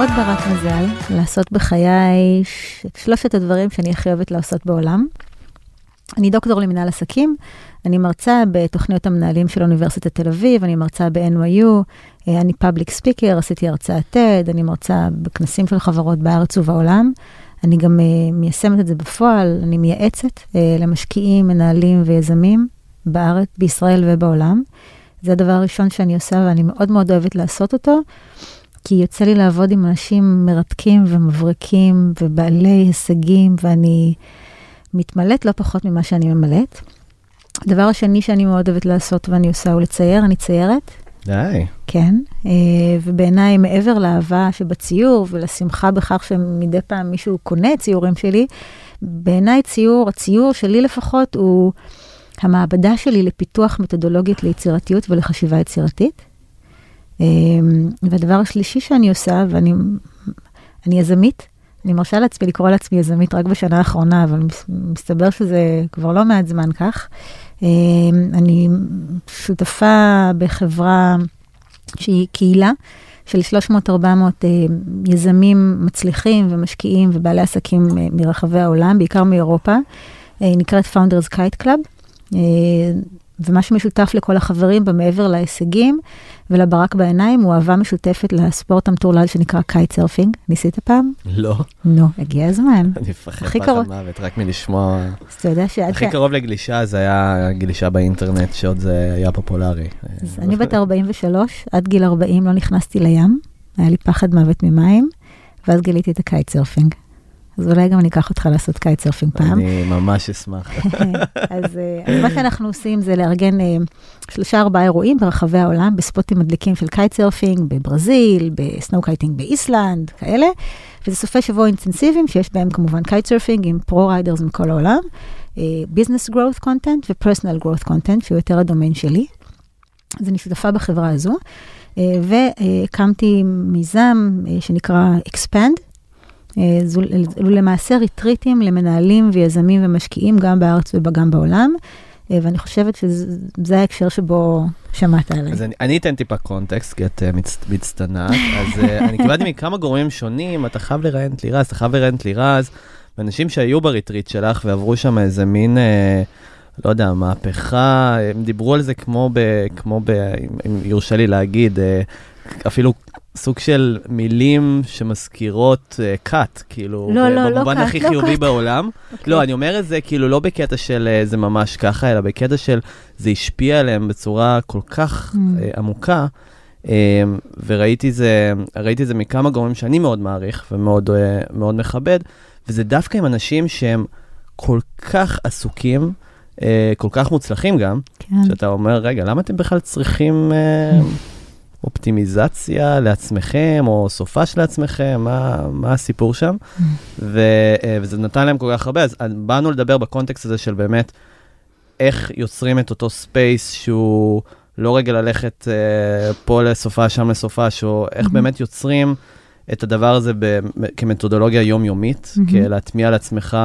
עוד ברת מזל, לעשות בחיי שלושת הדברים שאני הכי אוהבת לעשות בעולם. אני דוקטור למנהל עסקים, אני מרצה בתוכניות המנהלים של אוניברסיטת תל אביב, אני מרצה ב-NYU, אה, אני פאבליק ספיקר, עשיתי הרצאת TED, אני מרצה בכנסים של חברות בארץ ובעולם. אני גם אה, מיישמת את זה בפועל, אני מייעצת אה, למשקיעים, מנהלים ויזמים בארץ, בישראל ובעולם. זה הדבר הראשון שאני עושה ואני מאוד מאוד אוהבת לעשות אותו. כי יוצא לי לעבוד עם אנשים מרתקים ומבריקים ובעלי הישגים, ואני מתמלאת לא פחות ממה שאני ממלאת. הדבר השני שאני מאוד אוהבת לעשות ואני עושה הוא לצייר, אני ציירת, די. כן, אה, ובעיניי מעבר לאהבה שבציור ולשמחה בכך שמדי פעם מישהו קונה ציורים שלי, בעיניי ציור, הציור שלי לפחות הוא המעבדה שלי לפיתוח מתודולוגית ליצירתיות ולחשיבה יצירתית. אה, והדבר השלישי שאני עושה, ואני אני יזמית, אני מרשה לעצמי לקרוא לעצמי יזמית רק בשנה האחרונה, אבל מס- מסתבר שזה כבר לא מעט זמן כך. אה, אני שותפה בחברה שהיא קהילה של 300-400 אה, יזמים מצליחים ומשקיעים ובעלי עסקים אה, מרחבי העולם, בעיקר מאירופה. אה, נקראת Founders Kite Club. אה, ומה שמשותף לכל החברים בה מעבר להישגים ולברק בעיניים הוא אהבה משותפת לספורט המטורלל שנקרא kite surfing. ניסית פעם? לא, נו, הגיע הזמן. אני מפחד פחד. מוות, רק מלשמוע. אז אתה יודע שעד הכי. קרוב לגלישה זה היה גלישה באינטרנט, שעוד זה היה פופולרי. אז אני בת 43, עד גיל 40 לא נכנסתי לים, היה לי פחד מוות ממים, ואז גיליתי את ה kite surfing. אז אולי גם אני אקח אותך לעשות kite surfing פעם. אני ממש אשמח. אז, אה, אז מה שאנחנו עושים זה לארגן אה, שלושה ארבעה אירועים ברחבי העולם, בספוטים מדליקים של kite surfing, בברזיל, ב snow kiting באיסלנד, כאלה. וזה סופי שבוע אינטנסיביים שיש בהם כמובן kite surfing עם pro riders מכל העולם, business growth content ו personal growth content, שהוא יותר הדומיין שלי. אז אני שותפה בחברה הזו, אה, והקמתי מיזם שנקרא Expand. אה, אלו למעשה ריטריטים למנהלים ויזמים ומשקיעים גם בארץ וגם בעולם, אה, ואני חושבת שזה ההקשר שבו שמעת עליי. אז אני, אני אתן טיפה context, כי את אה, מצ, מצטנעת. אז אני קיבלתי מכמה גורמים שונים, אתה חייב לראיין את לירז, אתה חייב לראיין את לירז, ואנשים שהיו בריטריט שלך ועברו שם איזה מין, אה, לא יודע, מהפכה, הם דיברו על זה כמו ב... כמו ב... אם יורשה לי להגיד, אפילו סוג של מילים שמזכירות uh, cut, כאילו, לא, לא, לא במובן cut, הכי לא חיובי cut. בעולם. אוקיי. לא, אני אומר את זה כאילו לא בקטע של אה, זה ממש ככה, אלא בקטע של זה השפיע עליהם בצורה כל כך Mm. אה, עמוקה. אה, וראיתי זה, ראיתי זה מכמה גורמים שאני מאוד מעריך ומאוד אה, מאוד מכבד, וזה דווקא עם אנשים שהם כל כך עסוקים, אה, כל כך מוצלחים גם, כן. שאתה אומר, רגע, למה אתם בכלל צריכים אה, אופטימיזציה לעצמכם, או סופש לעצמכם? מה, מה הסיפור שם? ו, אה, וזה נתן להם כל כך הרבה, אז באנו לדבר ב context הזה של באמת איך יוצרים את אותו space שהוא לא רגע ללכת אה, פה לסופה, שם לסופה, או איך מהמם. באמת יוצרים את הדבר הזה ב, כמתודולוגיה יומיומית, מהמם. כלהטמיע על עצמך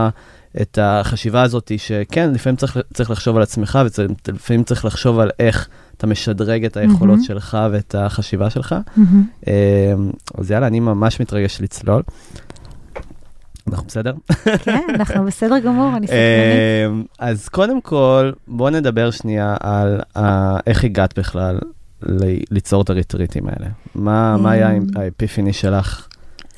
את החשיבה הזאת, שכן, לפעמים צריך, צריך לחשוב על עצמך, ולפעמים צריך לחשוב על איך אתה משדרג את היכולות מהמם. שלך ואת החשיבה שלך. אה, אז יאללה, אני ממש מתרגש לצלול. אנחנו בסדר? כן, אנחנו בסדר גמור, אני סקרנית. אה, אז קודם כל, בוא נדבר שנייה על ה- איך הגעת בכלל ליצור את הריטריטים האלה. מה היה אמ, האפיפיני שלך,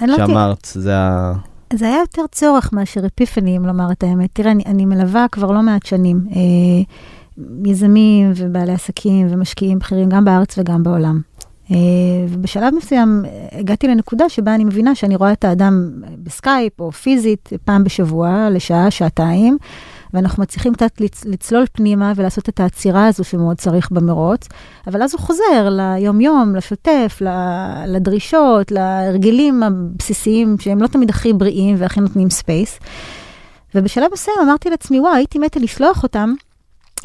לא שאמרת, זה ה... זה היה יותר צורך מאשר epiphany, אם לומר את האמת. תראה, אני, אני מלווה כבר לא מעט שנים אה, יזמים ובעלי עסקים ומשקיעים בכירים, גם בארץ וגם בעולם. אה, ובשלב מסוים הגעתי לנקודה שבה אני מבינה שאני רואה את האדם בסקייפ או פיזית פעם בשבוע, לשעה, שעתיים, ואנחנו מצליחים קצת לצ- לצלול פנימה ולעשות את העצירה הזו שמאוד צריך במרוץ, אבל אז הוא חוזר ליום-יום, לשוטף, לדרישות, להרגלים הבסיסיים שהם לא תמיד הכי בריאים והכי נותנים space. ובשלב מסוים אמרתי לעצמי, וואו, הייתי מתה לשלוח אותם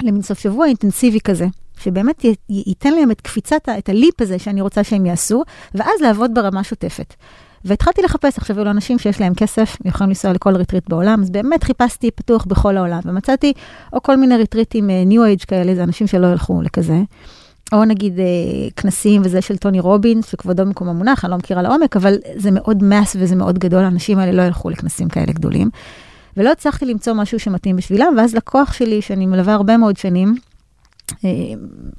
למין סוף שבוע אינטנסיבי כזה. שבאמת ייתן להם את קפיצת, את ה leap הזה שאני רוצה שהם יעשו, ואז לעבוד ברמה שוטפת. והתחלתי לחפש, עכשיו אלו אנשים שיש להם כסף, יכולים לנסוע לכל ריטריט בעולם, אז באמת חיפשתי פתוח בכל העולם, ומצאתי או כל מיני ריטריטים new age כאלה, זה אנשים שלא ילכו לכזה, או נגיד אה, כנסים וזה של טוני רובינס, שכבודו במקום המונח, אני לא מכירה לעומק, אבל זה מאוד מס וזה מאוד גדול, האנשים האלה לא ילכו לכנסים כאלה גדולים. ולא הצלחתי למצוא משהו שמתאים בשבילם, ואז לקוח שלי, שאני מלווה הרבה מאוד שנים, אה,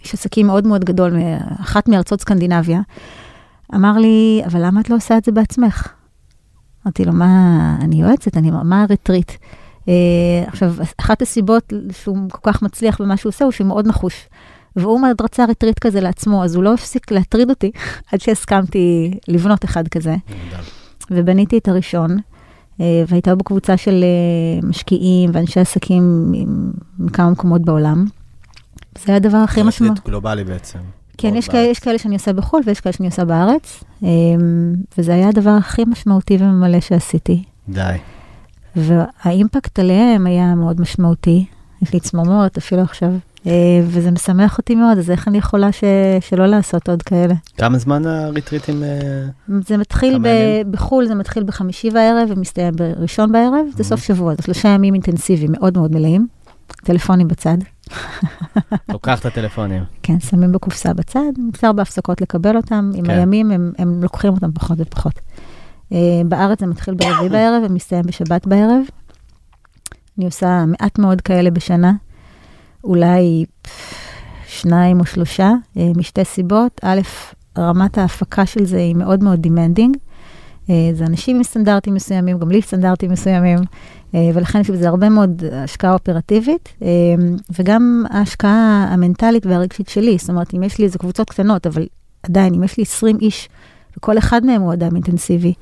איש עסקים מאוד מאוד גדול, אחת מארצות סקנדינביה, אמר לי, אבל למה את לא עושה את זה בעצמך? אמרתי לו, מה, אני יועצת, אני, מה הרטריט? אה, עכשיו, אחת הסיבות שהוא כל כך מצליח במה שהוא עושה, הוא שהוא מאוד נחוש. והוא מאוד רצה רטריט כזה לעצמו, אז הוא לא הפסיק להטריד אותי עד שהסכמתי לבנות אחד כזה. ובניתי את הראשון, והייתה בו קבוצה של אה, משקיעים ואנשי עסקים מכמה מקומות בעולם. זה הדבר הכי זה משמעותי. רטריט גלובלי בעצם. כן, יש. כאלה, יש כאלה שאני עושה בחו"ל ויש כאלה שאני עושה בארץ, אמ, וזה היה הדבר הכי משמעותי וממלא שעשיתי. די. והאימפקט עליהם היה מאוד משמעותי. יש לי צמרמורת אפילו עכשיו, אה, וזה משמח אותי מאוד, אז איך אני יכולה ש... שלא לעשות עוד כאלה? כמה זמן הריטריטים? אה, זה מתחיל ב... ימים? בחו"ל, זה מתחיל בחמישי בערב ומסתיים בראשון בערב, זה סוף שבוע, זה שלושה ימים אינטנסיביים מאוד מאוד מלאים. טלפונים בצד, לוקח את הטלפונים. כן, שמים בקופסה בצד, אפשר בהפסקות לקבל אותם, עם כן. הימים הם, הם לוקחים אותם פחות ופחות. Uh, בארץ זה מתחיל ברביעי בערב ומסתיים בשבת בערב. אני עושה מעט מאוד כאלה בשנה, אולי שניים או שלושה, uh, משתי סיבות. א', רמת ההפקה של זה היא מאוד מאוד demanding. Uh, זה אנשים עם סטנדרטים מסוימים, גם לי סטנדרטים מסוימים, uh, ולכן יש בזה הרבה מאוד השקעה אופרטיבית, וגם ההשקעה המנטלית והרגשית שלי. זאת אומרת, אם יש לי איזה קבוצות קטנות, אבל עדיין, אם יש לי 20 איש, וכל אחד מהם הוא אדם אינטנסיבי,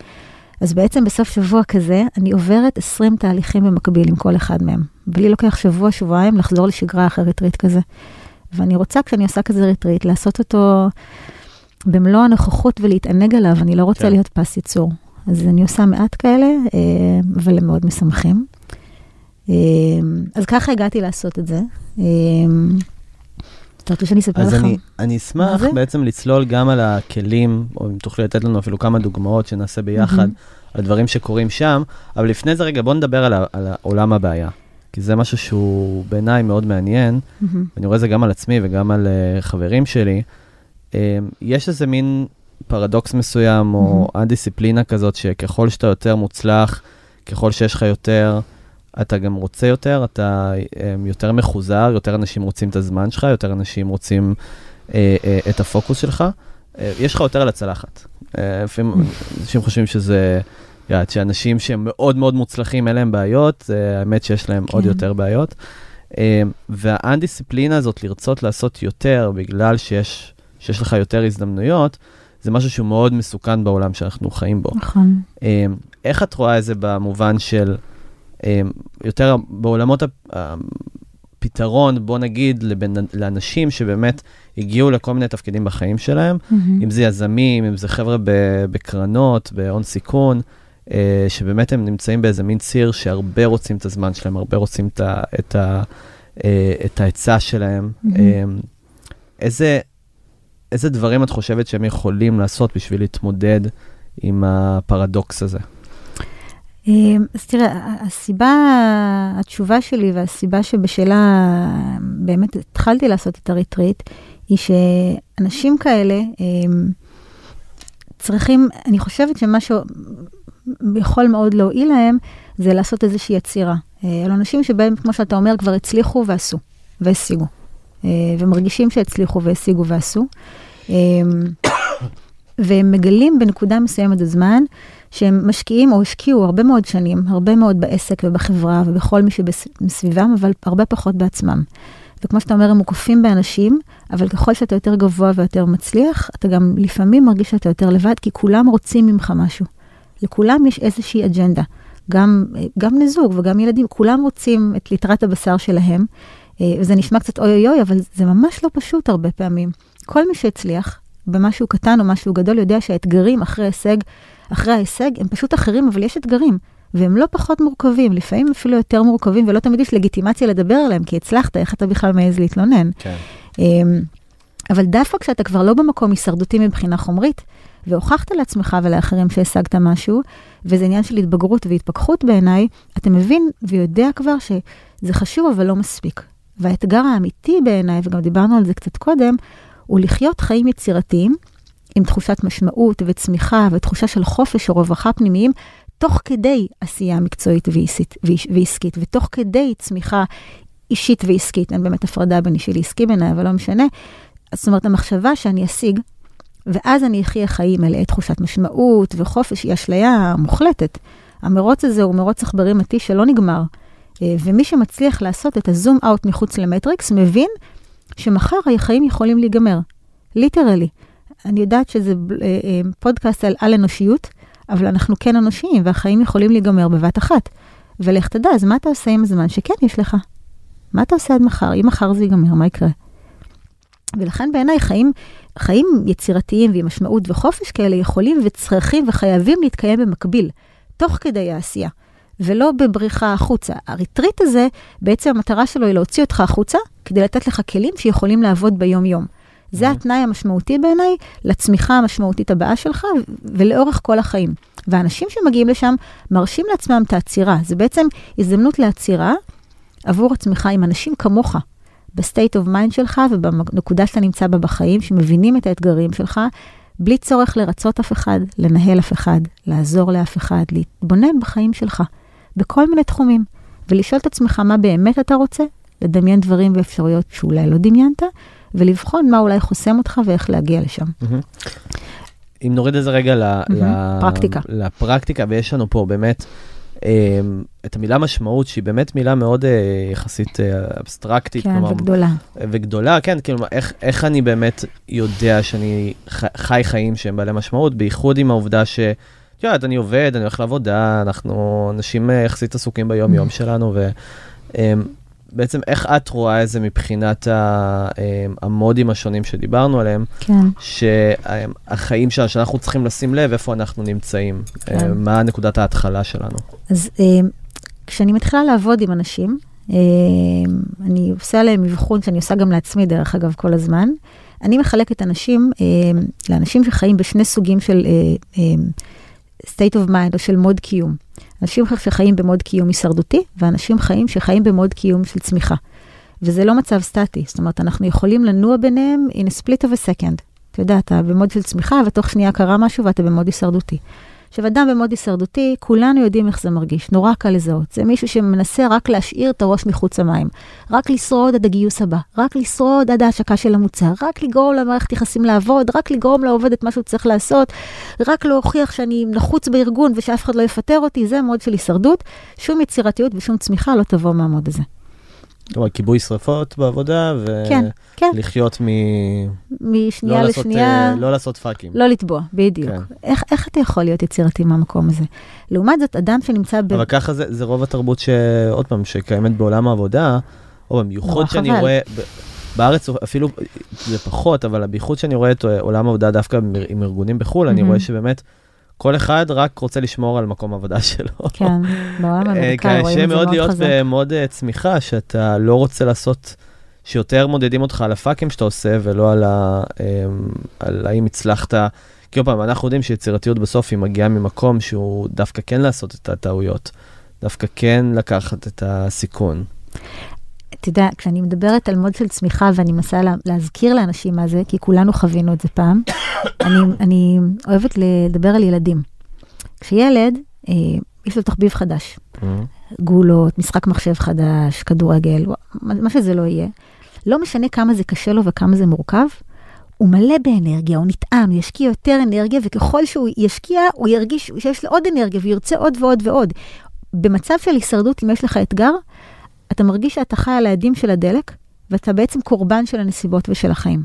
אז בעצם בסוף שבוע כזה, אני עוברת 20 תהליכים במקביל עם כל אחד מהם. ולי לוקח שבוע, שבועיים לחזור לשגרה אחרי ריטריט כזה. ואני רוצה, כשאני עושה כזה ריטריט, לעשות אותו במלוא הנוכחות ולהתענג עליו, אני לא רוצה כן. להיות פס ייצור. אז אני עושה מעט כאלה, אה, אבל הם מאוד משמחים. אה, אז ככה הגעתי לעשות את זה. אתה רוצה שאני אספר אז לך? אני, אני מה אשמח? בעצם לצלול גם על הכלים, או אם תוכלי לתת לנו אפילו כמה דוגמאות שנעשה ביחד, מהמם. על דברים שקורים שם, אבל לפני זה רגע בוא נדבר על, על עולם הבעיה, כי זה משהו שהוא בעיניי מאוד מעניין, מהמם. אני רואה את זה גם על עצמי וגם על uh, חברים שלי. Um, יש איזה מין פרדוקס מסוים, או א-דיסציפלינה כזאת, שככל שאתה יותר מוצלח, ככל שיש לך יותר, אתה גם רוצה יותר, אתה um, יותר מחוזר, יותר אנשים רוצים את הזמן שלך, יותר אנשים רוצים uh, uh, את הפוקוס שלך. Uh, יש לך יותר על הצלחת. Uh, לפעמים אנשים חושבים שזה, יודעת, שאנשים שהם מאוד מאוד מוצלחים, אין להם בעיות, האמת שיש להם עוד כן. יותר בעיות. Um, והאנדיסציפלינה הזאת, לרצות לעשות יותר בגלל שיש, שיש לך יותר הזדמנויות, זה משהו שהוא מאוד מסוכן בעולם שאנחנו חיים בו. נכון. Um, איך את רואה את זה במובן של um, יותר בעולמות הפ- הפתרון, בוא נגיד, לבן, לאנשים שבאמת הגיעו לכל מיני תפקידים בחיים שלהם, מהמם. אם זה יזמים, אם זה חבר'ה בקרנות, בהון סיכון, שבאמת הם נמצאים באיזה מין ציר שהרבה רוצים את הזמן שלהם, הרבה רוצים את, ה, את, ה, אה, את ההיצע שלהם. אה, איזה, איזה דברים את חושבת שהם יכולים לעשות בשביל להתמודד עם הפרדוקס הזה? אז תראה, הסיבה, התשובה שלי והסיבה שבשלה באמת התחלתי לעשות את הריטריט, היא שאנשים כאלה צריכים, אני חושבת שמה שיכול מאוד להועיל להם, זה לעשות איזושהי יצירה. אה, אלו אנשים שבהם, כמו שאתה אומר, כבר הצליחו ועשו, והשיגו. אה, ומרגישים שהצליחו והשיגו ועשו. אמ, והם מגלים בנקודה מסוימת בזמן, שהם משקיעים או השקיעו הרבה מאוד שנים, הרבה מאוד בעסק ובחברה ובכל מי שמסביבם, אבל הרבה פחות בעצמם. וכמו שאתה אומר, הם מוקפים באנשים, אבל ככל שאתה יותר גבוה ויותר מצליח, אתה גם לפעמים מרגיש שאתה יותר לבד, כי כולם רוצים ממך משהו. לכולם יש איזושהי אג'נדה. גם, גם בני זוג וגם ילדים, כולם רוצים את ליטרת הבשר שלהם. אה, וזה נשמע קצת אוי אוי אוי, אבל זה ממש לא פשוט הרבה פעמים. כל מי שהצליח במשהו קטן או משהו גדול יודע שהאתגרים אחרי הישג, אחרי ההישג הם פשוט אחרים, אבל יש אתגרים. והם לא פחות מורכבים, לפעמים אפילו יותר מורכבים, ולא תמיד יש לגיטימציה לדבר עליהם, כי הצלחת, איך אתה בכלל מעז להתלונן. כן. אמ, אבל דווקא כשאתה כבר לא במקום הישרדותי מבחינה חומרית, והוכחת לעצמך ולאחרים שהשגת משהו, וזה עניין של התבגרות והתפכחות בעיניי, אתה מבין ויודע כבר שזה חשוב אבל לא מספיק. והאתגר האמיתי בעיניי, וגם דיברנו על זה קצת קודם, הוא לחיות חיים יצירתיים, עם תחושת משמעות וצמיחה ותחושה של חופש או רווחה פנימיים, תוך כדי עשייה מקצועית ועסקית, ועסקית ותוך כדי צמיחה אישית ועסקית. אין באמת הפרדה בין אישי לעסקי בעיניי, אבל לא משנה. זאת אומרת, המחשבה שאני אשיג, ואז אני אחיה חיים מלאי תחושת משמעות וחופש, היא אשליה מוחלטת. המרוץ הזה הוא מרוץ עכברים מתיש שלא נגמר. אה, ומי שמצליח לעשות את ה zoom out מחוץ ל matrix, מבין שמחר החיים יכולים להיגמר. Literally. אני יודעת שזה אה, אה, פודקאסט על על-אנושיות, אבל אנחנו כן אנושיים, והחיים יכולים להיגמר בבת אחת. ולך תדע, אז מה אתה עושה עם הזמן שכן יש לך? מה אתה עושה עד מחר? אם מחר זה ייגמר, מה יקרה? ולכן בעיניי חיים, חיים יצירתיים ועם משמעות וחופש כאלה יכולים וצריכים וחייבים להתקיים במקביל, תוך כדי העשייה, ולא בבריחה החוצה. הריטריט הזה, בעצם המטרה שלו היא להוציא אותך החוצה, כדי לתת לך כלים שיכולים לעבוד ביום-יום. זה אוקיי. התנאי המשמעותי בעיניי לצמיחה המשמעותית הבאה שלך ולאורך כל החיים. ואנשים שמגיעים לשם מרשים לעצמם את העצירה. זה בעצם הזדמנות לעצירה עבור הצמיחה עם אנשים כמוך, ב state of mind שלך ובנקודה שאתה נמצא בה בחיים, שמבינים את האתגרים שלך, בלי צורך לרצות אף אחד, לנהל אף אחד, לעזור לאף אחד, להתבונן בחיים שלך, בכל מיני תחומים, ולשאול את עצמך מה באמת אתה רוצה, לדמיין דברים ואפשרויות שאולי לא דמיינת, ולבחון מה אולי חוסם אותך ואיך להגיע לשם. אם נוריד את זה רגע ל- מהמם. ל- פרקטיקה. לפרקטיקה, ויש לנו פה באמת את המילה משמעות, שהיא באמת מילה מאוד אה, יחסית אה, אבסטרקטית. כן, כלומר, וגדולה. וגדולה, כן, כאילו, איך, איך אני באמת יודע שאני חי חיים שהם בעלי משמעות, בייחוד עם העובדה ש... את יודעת, אני עובד, אני הולך לעבודה, אנחנו אנשים אה, יחסית עסוקים ביום-יום שלנו, ובעצם איך את רואה את זה מבחינת ה- אה, המודים השונים שדיברנו עליהם, כן. שהחיים שלנו, שאנחנו צריכים לשים לב איפה אנחנו נמצאים, כן. אה, מה נקודת ההתחלה שלנו. אז אה, כשאני מתחילה לעבוד עם אנשים, אני עושה עליהם אבחון שאני עושה גם לעצמי, דרך אגב, כל הזמן. אני מחלקת אנשים לאנשים שחיים בשני סוגים של אה, state of mind או של מוד קיום. אנשים שחיים במוד קיום הישרדותי, ואנשים חיים שחיים במוד קיום של צמיחה. וזה לא מצב סטטי, זאת אומרת, אנחנו יכולים לנוע ביניהם in a split of a second. אתה יודע, אתה במוד של צמיחה, ותוך שנייה קרה משהו ואתה במוד הישרדותי. עכשיו, אדם במוד הישרדותי, כולנו יודעים איך זה מרגיש, נורא קל לזהות. זה מישהו שמנסה רק להשאיר את הראש מחוץ למים, רק לשרוד עד הגיוס הבא, רק לשרוד עד ההשקה של המוצר, רק לגרום למערכת יחסים לעבוד, רק לגרום לעובד את מה שהוא צריך לעשות, רק להוכיח שאני נחוץ בארגון ושאף אחד לא יפטר אותי, זה מוד של הישרדות. שום יצירתיות ושום צמיחה לא תבוא מהמוד הזה. כלומר, כיבוי שרפות בעבודה, כן, כן, ולחיות מ... משנייה לא לעשות, לשנייה. אה, לא לעשות פאקים. לא לטבוע, בדיוק. כן. איך, איך אתה יכול להיות יצירתי מהמקום הזה? לעומת זאת, אדם שנמצא ב... אבל ככה זה, זה רוב התרבות שעוד פעם, שקיימת בעולם העבודה, או במיוחד שאני חבל. רואה, בארץ אפילו זה פחות, אבל בייחוד שאני רואה את עולם העבודה דווקא עם- ארגונים בחו"ל, אני מהמם. רואה שבאמת כל אחד רק רוצה לשמור על מקום העבודה שלו. כן, בעולם אה, האמריקאי רואים קשה את זה מאוד מאוד להיות חזק. במוד אה, צמיחה, שאתה לא רוצה לעשות, שיותר מודדים אותך על הפאקים שאתה עושה, ולא על, ה, אה, על האם הצלחת. כי עוד פעם, אנחנו יודעים שיצירתיות בסוף היא מגיעה ממקום שהוא דווקא כן לעשות את הטעויות, דווקא כן לקחת את הסיכון. אתה יודע, כשאני מדברת על מוד של צמיחה ואני מנסה לה, להזכיר לאנשים מה זה, כי כולנו חווינו את זה פעם, אני, אני אוהבת לדבר על ילדים. כשילד, אה, יש לו תחביב חדש, גולות, משחק מחשב חדש, כדורגל, מה שזה לא יהיה, לא משנה כמה זה קשה לו וכמה זה מורכב, הוא מלא באנרגיה, הוא נטען, הוא ישקיע יותר אנרגיה, וככל שהוא ישקיע, הוא ירגיש שיש לו עוד אנרגיה וירצה עוד ועוד ועוד. במצב של הישרדות, אם יש לך אתגר, אתה מרגיש שאתה חי על האדים של הדלק, ואתה בעצם קורבן של הנסיבות ושל החיים.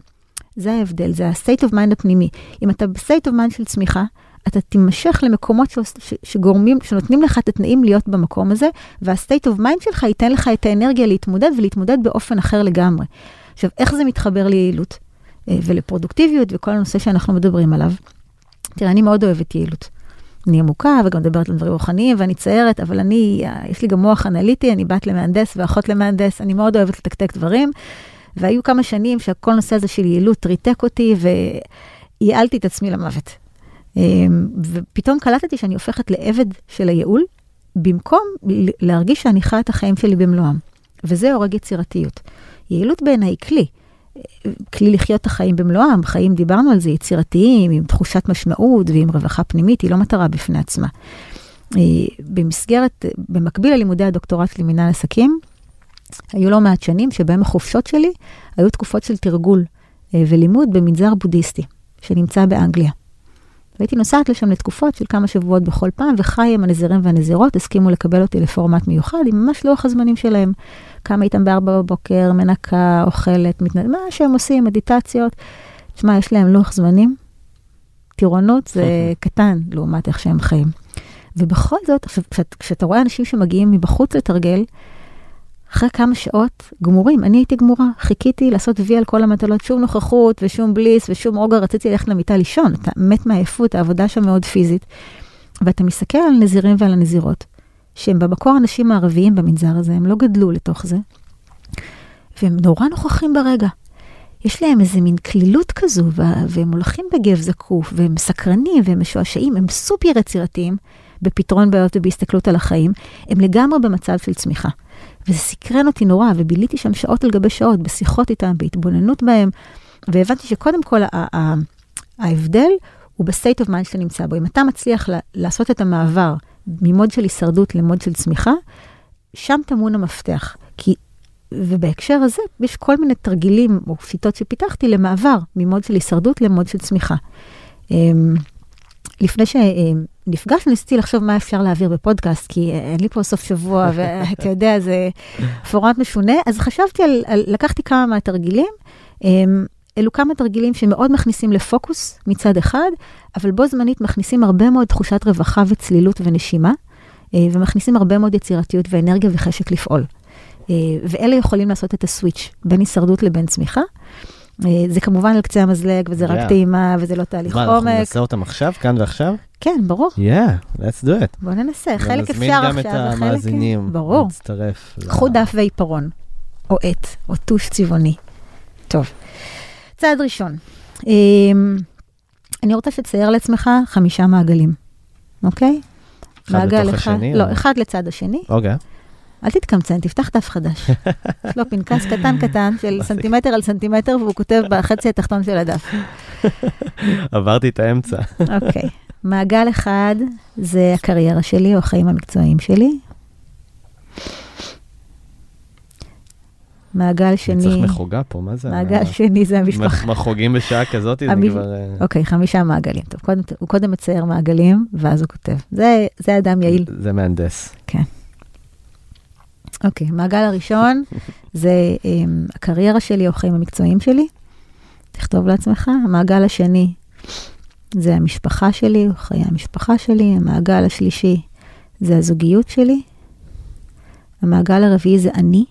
זה ההבדל, זה ה-state of mind הפנימי. אם אתה ב-state of mind של צמיחה, אתה תימשך למקומות ש- ש- שגורמים, שנותנים לך את התנאים להיות במקום הזה, וה-state of mind שלך ייתן לך את האנרגיה להתמודד ולהתמודד באופן אחר לגמרי. עכשיו, איך זה מתחבר ליעילות אה, ולפרודוקטיביות וכל הנושא שאנחנו מדברים עליו? תראה, אני מאוד אוהבת יעילות. אני עמוקה וגם מדברת על דברים רוחניים ואני ציירת, אבל אני, יש לי גם מוח אנליטי, אני בת למהנדס ואחות למהנדס, אני מאוד אוהבת לתקתק דברים. והיו כמה שנים שכל נושא הזה של יעילות ריתק אותי וייעלתי את עצמי למוות. אמ, ופתאום קלטתי שאני הופכת לעבד של הייעול, במקום להרגיש שאני חיה את החיים שלי במלואם. וזה הורג יצירתיות. יעילות בעיניי כלי. כלי לחיות את החיים במלואם, חיים, דיברנו על זה, יצירתיים, עם תחושת משמעות ועם רווחה פנימית, היא לא מטרה בפני עצמה. אה, במסגרת, במקביל ללימודי הדוקטורט שלי מנהל עסקים, היו לא מעט שנים שבהם החופשות שלי היו תקופות של תרגול אה, ולימוד במנזר בודהיסטי, שנמצא באנגליה. והייתי נוסעת לשם לתקופות של כמה שבועות בכל פעם, וחי עם הנזירים והנזירות הסכימו לקבל אותי לפורמט מיוחד, עם ממש לוח הזמנים שלהם. קמה איתם בארבע בבוקר, מנקה, אוכלת, מתנד... מה שהם עושים, מדיטציות. תשמע, יש להם לוח זמנים. טירונות זה קטן לעומת איך שהם חיים. ובכל זאת, עכשיו, כשאתה רואה אנשים שמגיעים מבחוץ לתרגל, אחרי כמה שעות גמורים, אני הייתי גמורה, חיכיתי לעשות וי על כל המטלות, שום נוכחות ושום בליס ושום רוגע, רציתי ללכת למיטה לישון, אתה מת מעייפות, העבודה שם מאוד פיזית. ואתה מסתכל על נזירים ועל הנזירות, שהם במקור אנשים הערביים במנזר הזה, הם לא גדלו לתוך זה, והם נורא נוכחים ברגע. יש להם איזה מין כלילות כזו, והם הולכים בגב זקוף, והם סקרנים, והם משועשעים, הם סופר יצירתיים בפתרון בעיות ובהסתכלות על החיים, הם לגמרי במצב של צמיחה. וזה סקרן אותי נורא, וביליתי שם שעות על גבי שעות בשיחות איתם, בהתבוננות בהם, והבנתי שקודם כל ההבדל הוא ב state of mind שאתה נמצא בו. אם אתה מצליח לעשות את המעבר ממוד של הישרדות למוד של צמיחה, שם טמון המפתח. כי, ובהקשר הזה, יש כל מיני תרגילים או שיטות שפיתחתי למעבר ממוד של הישרדות למוד של צמיחה. לפני ש... נפגשנו, ניסיתי לחשוב מה אפשר להעביר בפודקאסט, כי אין לי פה סוף שבוע, ואתה יודע, זה פורמט משונה. אז חשבתי על, על לקחתי כמה מהתרגילים. אמ, אלו כמה תרגילים שמאוד מכניסים לפוקוס מצד אחד, אבל בו זמנית מכניסים הרבה מאוד תחושת רווחה וצלילות ונשימה, אה, ומכניסים הרבה מאוד יצירתיות ואנרגיה וחשק לפעול. אה, ואלה יכולים לעשות את הסוויץ' בין הישרדות לבין צמיחה. אה, זה כמובן על קצה המזלג, וזה רק טעימה, וזה לא תהליך עומק. מה, אנחנו נעשה אותם עכשיו, כאן ועכשיו? כן, ברור. Yeah, let's do it. בוא ננסה, חלק אפשר עכשיו, ונזמין גם את המאזינים. ברור. להצטרף. קחו דף ועיפרון, או עט, או טוש צבעוני. טוב, צעד ראשון. אמ, אני רוצה שתצייר לעצמך חמישה מעגלים, אוקיי? אחד בתוך השני? לא, אחד לצד השני. אוקיי. אל תתקמצן, תפתח דף חדש. יש לו פנקס קטן קטן של סנטימטר על סנטימטר, והוא כותב בחצי התחתון של הדף. עברתי את האמצע. אוקיי. מעגל אחד זה הקריירה שלי או החיים המקצועיים שלי. מעגל שני... צריך מחוגה פה, מה זה? מעגל שני זה המשפחה. מחוגים בשעה כזאת, אני כבר... אה, אוקיי, חמישה מעגלים. טוב, הוא קודם מצייר מעגלים, ואז הוא כותב. זה אדם יעיל. זה מהנדס. כן. אוקיי, מעגל הראשון זה um, הקריירה שלי או החיים המקצועיים שלי. תכתוב לעצמך. המעגל השני זה המשפחה שלי או חיי המשפחה שלי. המעגל השלישי זה הזוגיות שלי. המעגל הרביעי זה אני.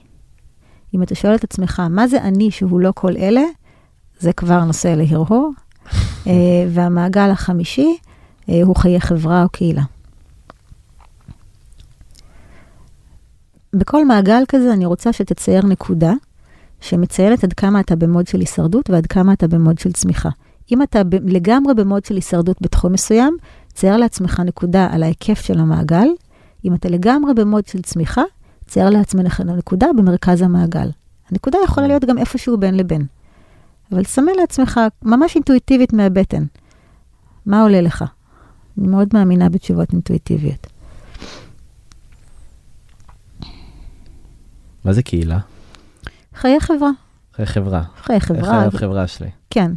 אם אתה שואל את עצמך, מה זה אני שהוא לא כל אלה? זה כבר נושא להרהור. uh, והמעגל החמישי uh, הוא חיי חברה או קהילה. בכל מעגל כזה אני רוצה שתצייר נקודה שמציינת עד כמה אתה במוד של הישרדות ועד כמה אתה במוד של צמיחה. אם אתה ב- לגמרי במוד של הישרדות בתחום מסוים, צייר לעצמך נקודה על ההיקף של המעגל. אם אתה לגמרי במוד של צמיחה, צייר לעצמך נקודה במרכז המעגל. הנקודה יכולה להיות גם איפשהו בין לבין. אבל סמן לעצמך ממש אינטואיטיבית מהבטן. מה עולה לך? אני מאוד מאמינה בתשובות אינטואיטיביות. מה זה קהילה? חיי חברה. חיי חברה. חיי חברה. חיי החברה שלי. כן.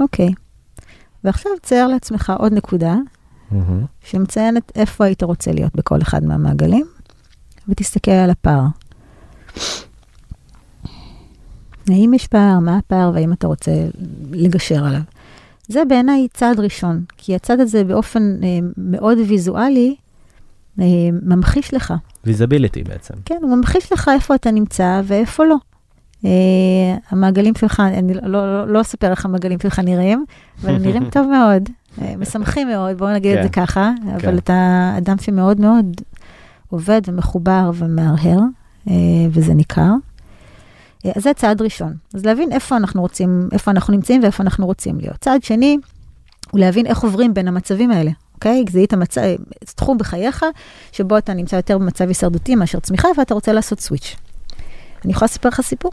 אוקיי. ועכשיו צייר לעצמך עוד נקודה, mm-hmm. שמציינת איפה היית רוצה להיות בכל אחד מהמעגלים, ותסתכל על הפער. האם יש פער, מה הפער, והאם אתה רוצה לגשר עליו. זה בעיניי צעד ראשון, כי הצעד הזה באופן אה, מאוד ויזואלי, ממחיש לך ויזביליטי בעצם. כן, הוא ממחיש לך איפה אתה נמצא ואיפה לא. Uh, המעגלים שלך, אני לא, לא, לא אספר איך המעגלים שלך נראים, אבל הם נראים טוב מאוד. אה, משמחים מאוד, בואו נגיד את זה כן. ככה, כן. אבל אתה אדם שמאוד מאוד עובד ומחובר ומהרהר, אה, וזה ניכר. אה, אז זה צעד ראשון. אז להבין איפה אנחנו רוצים, איפה אנחנו נמצאים ואיפה אנחנו רוצים להיות. צעד שני, הוא להבין איך עוברים בין המצבים האלה, אוקיי? זיהית מצב, תחום בחייך, שבו אתה נמצא יותר במצב הישרדותי מאשר צמיחה, ואתה רוצה לעשות סוויץ'. אני יכולה לספר לך סיפור?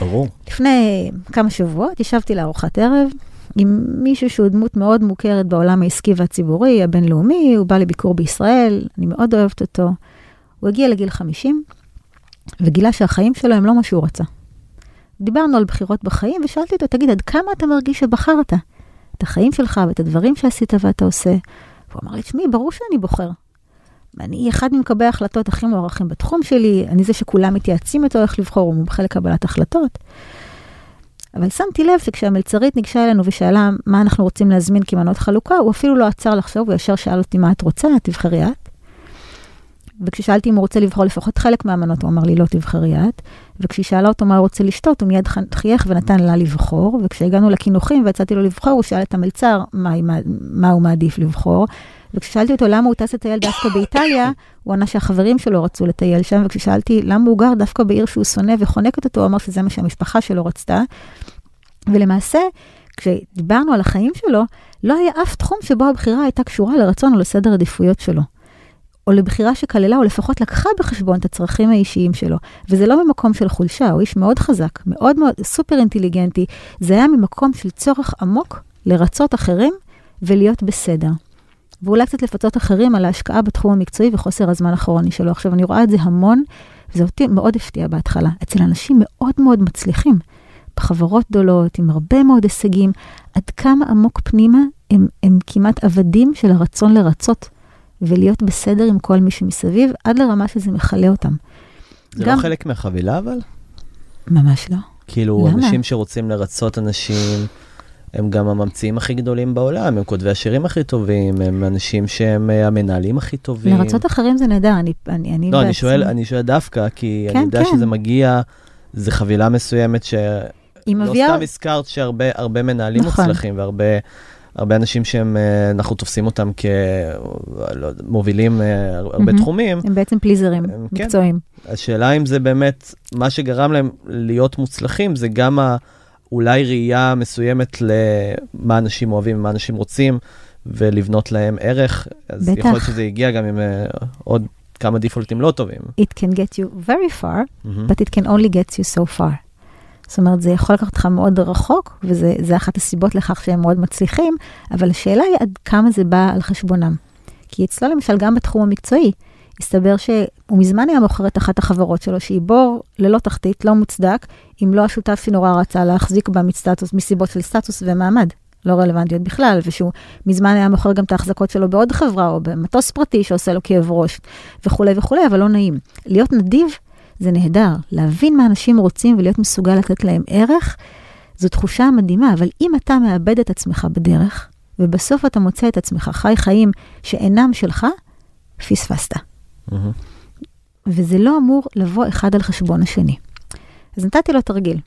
ברור. לפני כמה שבועות ישבתי לארוחת ערב עם מישהו שהוא דמות מאוד מוכרת בעולם העסקי והציבורי, הבינלאומי, הוא בא לביקור בישראל, אני מאוד אוהבת אותו. הוא הגיע לגיל 50 וגילה שהחיים שלו הם לא מה שהוא רצה. דיברנו על בחירות בחיים ושאלתי אותו, תגיד, עד כמה אתה מרגיש שבחרת? את החיים שלך ואת הדברים שעשית ואתה עושה. והוא אמר לי, תשמעי, ברור שאני בוחר. אני אחד ממקבלי ההחלטות הכי מוערכים בתחום שלי, אני זה שכולם מתייעצים איתו איך לבחור, הוא מומחה לקבלת החלטות. אבל שמתי לב שכשהמלצרית ניגשה אלינו ושאלה מה אנחנו רוצים להזמין כמנות חלוקה, הוא אפילו לא עצר לחשוב, הוא ישר שאל אותי מה את רוצה, תבחרי את. וכששאלתי אם הוא רוצה לבחור לפחות חלק מהמנות, הוא אמר לי לא, תבחרי את. וכשהיא שאלה אותו מה הוא רוצה לשתות, הוא מיד חייך ונתן לה לבחור. וכשהגענו לקינוחים והצעתי לו לבחור, הוא שאל את המלצר מה, מה, מה הוא מעדיף לבחור. וכששאלתי אותו למה הוא טס לטייל דווקא באיטליה, הוא ענה שהחברים שלו רצו לטייל שם, וכששאלתי למה הוא גר דווקא בעיר שהוא שונא וחונקת אותו, הוא אמר שזה מה שהמשפחה שלו רצתה. ולמעשה, כשדיברנו על החיים שלו, לא היה אף תחום שבו הבחירה הייתה קשורה לרצון או לסדר עדיפויות שלו. או לבחירה שכללה, או לפחות לקחה בחשבון את הצרכים האישיים שלו. וזה לא ממקום של חולשה, הוא איש מאוד חזק, מאוד מאוד סופר אינטליגנטי. זה היה ממקום של צורך עמוק לרצות אחרים ולהיות בסדר. ואולי קצת לפצות אחרים על ההשקעה בתחום המקצועי וחוסר הזמן הכרוני שלו. עכשיו, אני רואה את זה המון, וזה אותי מאוד הפתיע בהתחלה, אצל אנשים מאוד מאוד מצליחים, בחברות גדולות, עם הרבה מאוד הישגים, עד כמה עמוק פנימה הם, הם כמעט עבדים של הרצון לרצות, ולהיות בסדר עם כל מי שמסביב, עד לרמה שזה מכלה אותם. זה גם- לא חלק מהחבילה אבל? ממש לא. כאילו, למה? אנשים שרוצים לרצות אנשים, הם גם הממציאים הכי גדולים בעולם, הם כותבי השירים הכי טובים, הם אנשים שהם אה, המנהלים הכי טובים. לרצות אחרים זה נהדר, אני, אני, אני לא, אני בעצמי- שואל, אני שואל דווקא, כי כן, אני יודע כן. שזה מגיע, זה חבילה מסוימת ש... לא. סתם הזכרת שהרבה הרבה מנהלים נכון. מוצלחים והרבה הרבה אנשים שהם, אה, אנחנו תופסים אותם כמובילים הרבה מהמם. תחומים. הם בעצם פליזרים הם- כן. מקצועיים. השאלה אם זה באמת, מה שגרם להם להיות מוצלחים, זה גם ה- אולי ראייה מסוימת למה אנשים אוהבים, מה אנשים רוצים, ולבנות להם ערך. אז בטח. יכול להיות שזה הגיע גם עם אה, עוד כמה דיפולטים לא טובים. It can get you very far, מהמם. but it can only get you so far. זאת אומרת, זה יכול לקחת אותך מאוד רחוק, וזה אחת הסיבות לכך שהם מאוד מצליחים, אבל השאלה היא עד כמה זה בא על חשבונם. כי אצלו למשל, גם בתחום המקצועי, הסתבר שהוא מזמן היה מוכר את אחת החברות שלו, שהיא בור ללא תחתית, לא מוצדק, אם לא השותף שנורא רצה להחזיק בה מסטטוס, מסיבות של סטטוס ומעמד. לא רלוונטיות בכלל, ושהוא מזמן היה מוכר גם את ההחזקות שלו בעוד חברה, או במטוס פרטי שעושה לו כאב ראש, וכולי וכולי, אבל לא נעים. להיות נדיב זה נהדר, להבין מה אנשים רוצים ולהיות מסוגל לתת להם ערך, זו תחושה מדהימה, אבל אם אתה מאבד את עצמך בדרך, ובסוף אתה מוצא את עצמך חי חיים שאינם שלך, פספסת. מהמם. וזה לא אמור לבוא אחד על חשבון השני. אז נתתי לו תרגיל.